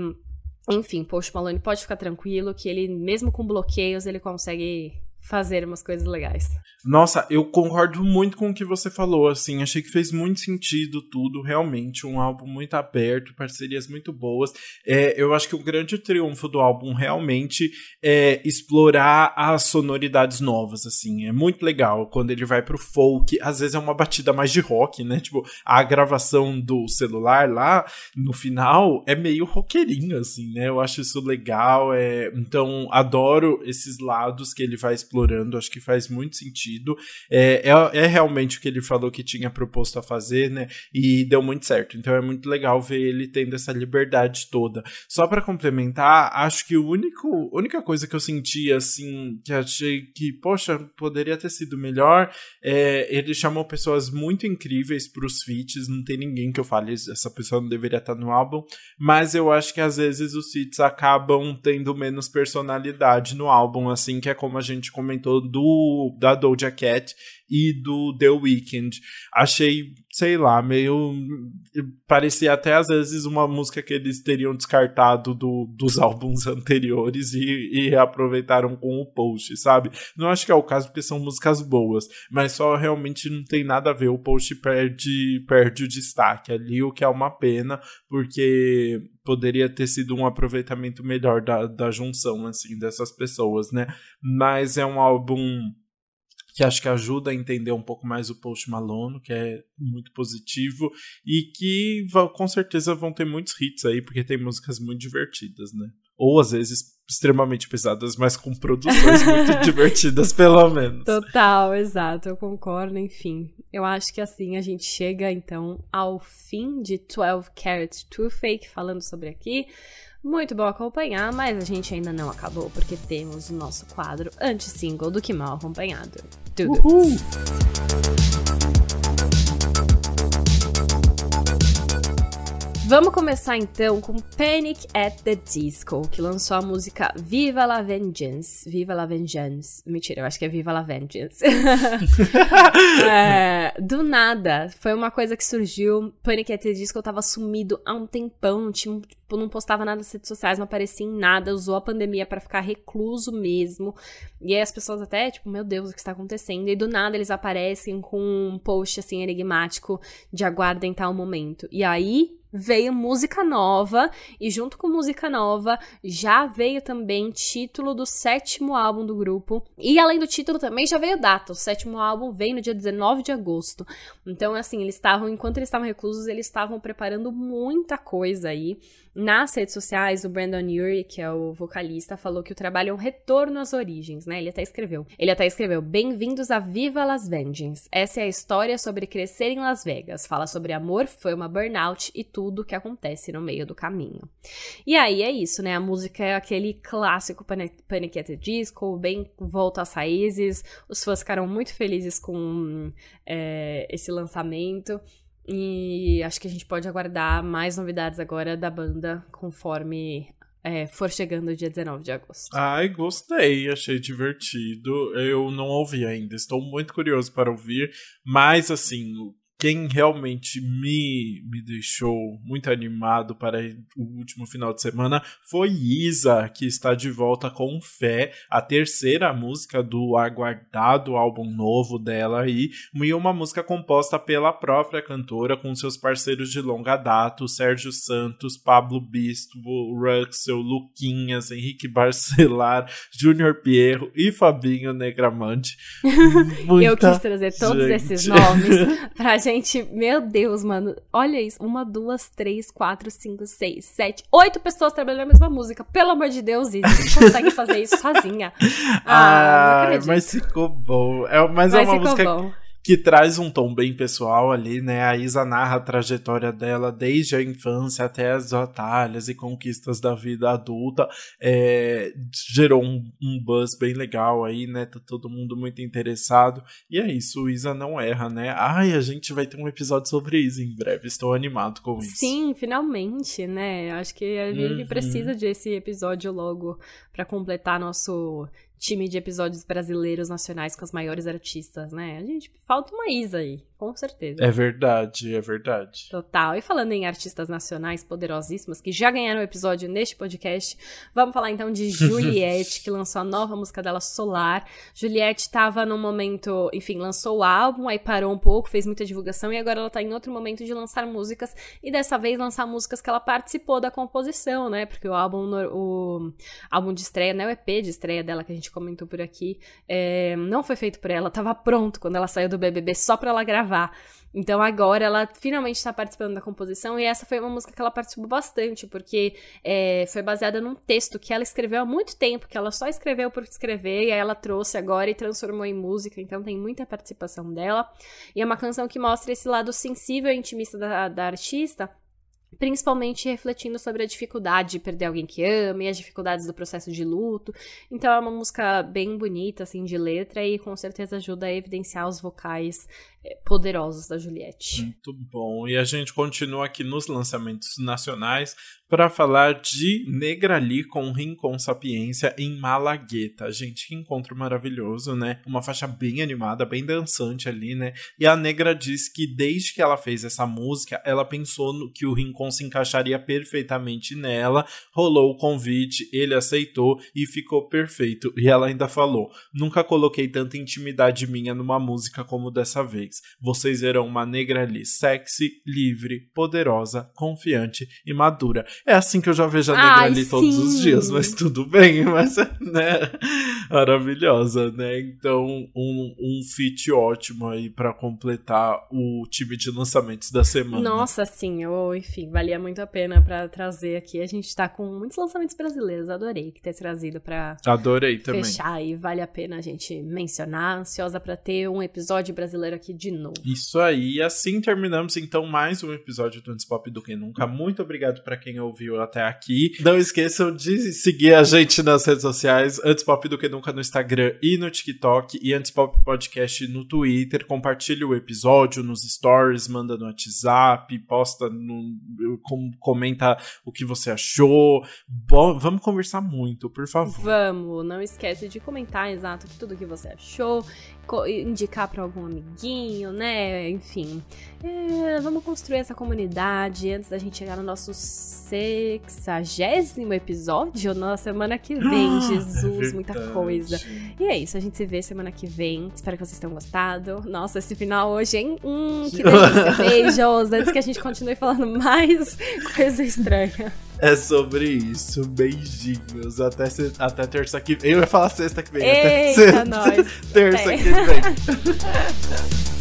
Speaker 2: enfim, Post Malone pode ficar tranquilo que ele, mesmo com bloqueios, ele consegue fazer umas coisas legais.
Speaker 1: Nossa, eu concordo muito com o que você falou, assim, achei que fez muito sentido tudo, realmente, um álbum muito aberto, parcerias muito boas. É, eu acho que o grande triunfo do álbum realmente é explorar as sonoridades novas, assim, é muito legal quando ele vai pro folk, às vezes é uma batida mais de rock, né, tipo, a gravação do celular lá, no final, é meio roqueirinho, assim, né, eu acho isso legal, é... então adoro esses lados que ele vai explorar explorando, acho que faz muito sentido. É, é, é, realmente o que ele falou que tinha proposto a fazer, né? E deu muito certo. Então é muito legal ver ele tendo essa liberdade toda. Só para complementar, acho que o único, única coisa que eu senti, assim, que achei que, poxa, poderia ter sido melhor, é, ele chamou pessoas muito incríveis pros feats, não tem ninguém que eu fale, essa pessoa não deveria estar no álbum, mas eu acho que às vezes os feats acabam tendo menos personalidade no álbum, assim, que é como a gente do da Doja Cat e do The Weeknd. Achei, sei lá, meio parecia até às vezes uma música que eles teriam descartado do, dos álbuns anteriores e, e reaproveitaram com o post, sabe? Não acho que é o caso porque são músicas boas, mas só realmente não tem nada a ver. O post perde perde o destaque ali, o que é uma pena, porque poderia ter sido um aproveitamento melhor da, da junção, assim, dessas pessoas, né? Mas é um álbum que acho que ajuda a entender um pouco mais o Post Malone, que é muito positivo, e que com certeza vão ter muitos hits aí, porque tem músicas muito divertidas, né? Ou às vezes extremamente pesadas, mas com produções muito divertidas, pelo menos.
Speaker 2: Total, exato, eu concordo, enfim. Eu acho que assim a gente chega então ao fim de 12 Carat Too Fake falando sobre aqui. Muito bom acompanhar, mas a gente ainda não acabou porque temos o nosso quadro anti-single do Que Mal Acompanhado. Tudo. Uhul. Vamos começar então com Panic at the Disco, que lançou a música Viva la Vengeance. Viva la Vengeance. Mentira, eu acho que é Viva la Vengeance. é, do nada, foi uma coisa que surgiu. Panic at the Disco tava sumido há um tempão, não, tinha, tipo, não postava nada nas redes sociais, não aparecia em nada, usou a pandemia para ficar recluso mesmo. E aí as pessoas até, tipo, meu Deus, o que está acontecendo? E do nada eles aparecem com um post assim enigmático de aguardem tal momento. E aí veio música nova e junto com música nova já veio também título do sétimo álbum do grupo. E além do título também já veio data. O sétimo álbum vem no dia 19 de agosto. Então assim, eles estavam enquanto eles estavam reclusos, eles estavam preparando muita coisa aí. Nas redes sociais, o Brandon Urie, que é o vocalista, falou que o trabalho é um retorno às origens, né? Ele até escreveu. Ele até escreveu: Bem-vindos a Viva Las Vengeance. Essa é a história sobre crescer em Las Vegas. Fala sobre amor, foi uma burnout e tudo que acontece no meio do caminho. E aí é isso, né? A música é aquele clássico Panic at the Disco, bem volta às raízes. Os fãs ficaram muito felizes com é, esse lançamento. E acho que a gente pode aguardar mais novidades agora da banda conforme é, for chegando o dia 19 de agosto.
Speaker 1: Ai, gostei, achei divertido. Eu não ouvi ainda, estou muito curioso para ouvir, mas assim, quem realmente me, me deixou muito animado para o último final de semana foi Isa, que está de volta com Fé, a terceira música do aguardado álbum novo dela aí, e uma música composta pela própria cantora com seus parceiros de longa data, Sérgio Santos, Pablo Bispo, Ruxel, Luquinhas, Henrique Barcelar, Júnior Pierro e Fabinho Negramante.
Speaker 2: Eu quis trazer todos gente. esses nomes pra gente, meu Deus, mano. Olha isso. Uma, duas, três, quatro, cinco, seis, sete, oito pessoas trabalhando a mesma música. Pelo amor de Deus, Isa. Você consegue fazer isso sozinha.
Speaker 1: Ah, ah mas ficou bom. É, mas, mas é uma música. Bom que traz um tom bem pessoal ali, né? A Isa narra a trajetória dela desde a infância até as batalhas e conquistas da vida adulta. É, gerou um, um, buzz bem legal aí, né? Tá todo mundo muito interessado. E é isso, Isa não erra, né? Ai, a gente vai ter um episódio sobre isso em breve. Estou animado com isso.
Speaker 2: Sim, finalmente, né? Acho que a gente uhum. precisa desse episódio logo para completar nosso time de episódios brasileiros nacionais com as maiores artistas, né? A gente falta uma Isa aí com certeza.
Speaker 1: É verdade, é verdade.
Speaker 2: Total. E falando em artistas nacionais poderosíssimas que já ganharam episódio neste podcast, vamos falar então de Juliette, que lançou a nova música dela, Solar. Juliette estava num momento, enfim, lançou o álbum, aí parou um pouco, fez muita divulgação e agora ela tá em outro momento de lançar músicas e dessa vez lançar músicas que ela participou da composição, né? Porque o álbum, o álbum de estreia, né? O EP de estreia dela que a gente comentou por aqui, é, não foi feito por ela, tava pronto quando ela saiu do BBB só pra ela gravar gravar. Então agora ela finalmente está participando da composição e essa foi uma música que ela participou bastante, porque é, foi baseada num texto que ela escreveu há muito tempo, que ela só escreveu por escrever, e aí ela trouxe agora e transformou em música, então tem muita participação dela. E é uma canção que mostra esse lado sensível e intimista da, da artista, principalmente refletindo sobre a dificuldade de perder alguém que ama e as dificuldades do processo de luto. Então é uma música bem bonita, assim, de letra e com certeza ajuda a evidenciar os vocais é, poderosos da Juliette.
Speaker 1: Muito bom. E a gente continua aqui nos lançamentos nacionais para falar de Negrali com Rincon Sapiência em Malagueta. Gente, que encontro maravilhoso, né? Uma faixa bem animada, bem dançante ali, né? E a Negra diz que desde que ela fez essa música, ela pensou no, que o Rincon se encaixaria perfeitamente nela. Rolou o convite, ele aceitou e ficou perfeito. E ela ainda falou: Nunca coloquei tanta intimidade minha numa música como dessa vez. Vocês verão uma Negrali sexy, livre, poderosa, confiante e madura. É assim que eu já vejo a negra Ai, ali sim. todos os dias, mas tudo bem, mas né, maravilhosa, né? Então, um, um feat ótimo aí para completar o time de lançamentos da semana.
Speaker 2: Nossa, sim, eu, enfim, valia muito a pena para trazer aqui. A gente tá com muitos lançamentos brasileiros, adorei que ter trazido para
Speaker 1: Adorei também.
Speaker 2: Fechar e vale a pena a gente mencionar, ansiosa para ter um episódio brasileiro aqui de novo.
Speaker 1: Isso aí, assim terminamos então mais um episódio do Antes Pop do que nunca. Muito obrigado para quem ouviu até aqui. Não esqueçam de seguir a gente nas redes sociais, Antes Pop do que nunca no Instagram e no TikTok, e Antes Pop Podcast no Twitter. Compartilhe o episódio nos stories, manda no WhatsApp, posta no. comenta o que você achou. Bom, vamos conversar muito, por favor.
Speaker 2: Vamos, não esquece de comentar exato tudo que você achou indicar para algum amiguinho, né? Enfim, é, vamos construir essa comunidade antes da gente chegar no nosso sexagésimo episódio na semana que vem. Jesus, é muita coisa. E é isso, a gente se vê semana que vem. Espero que vocês tenham gostado. Nossa, esse final hoje, hein? Hum, que delícia. Beijos. Antes que a gente continue falando mais coisa estranha.
Speaker 1: É sobre isso. Beijinhos. Até, até terça que vem. Eu ia falar sexta que vem.
Speaker 2: Eita,
Speaker 1: até
Speaker 2: nós.
Speaker 1: terça que vem.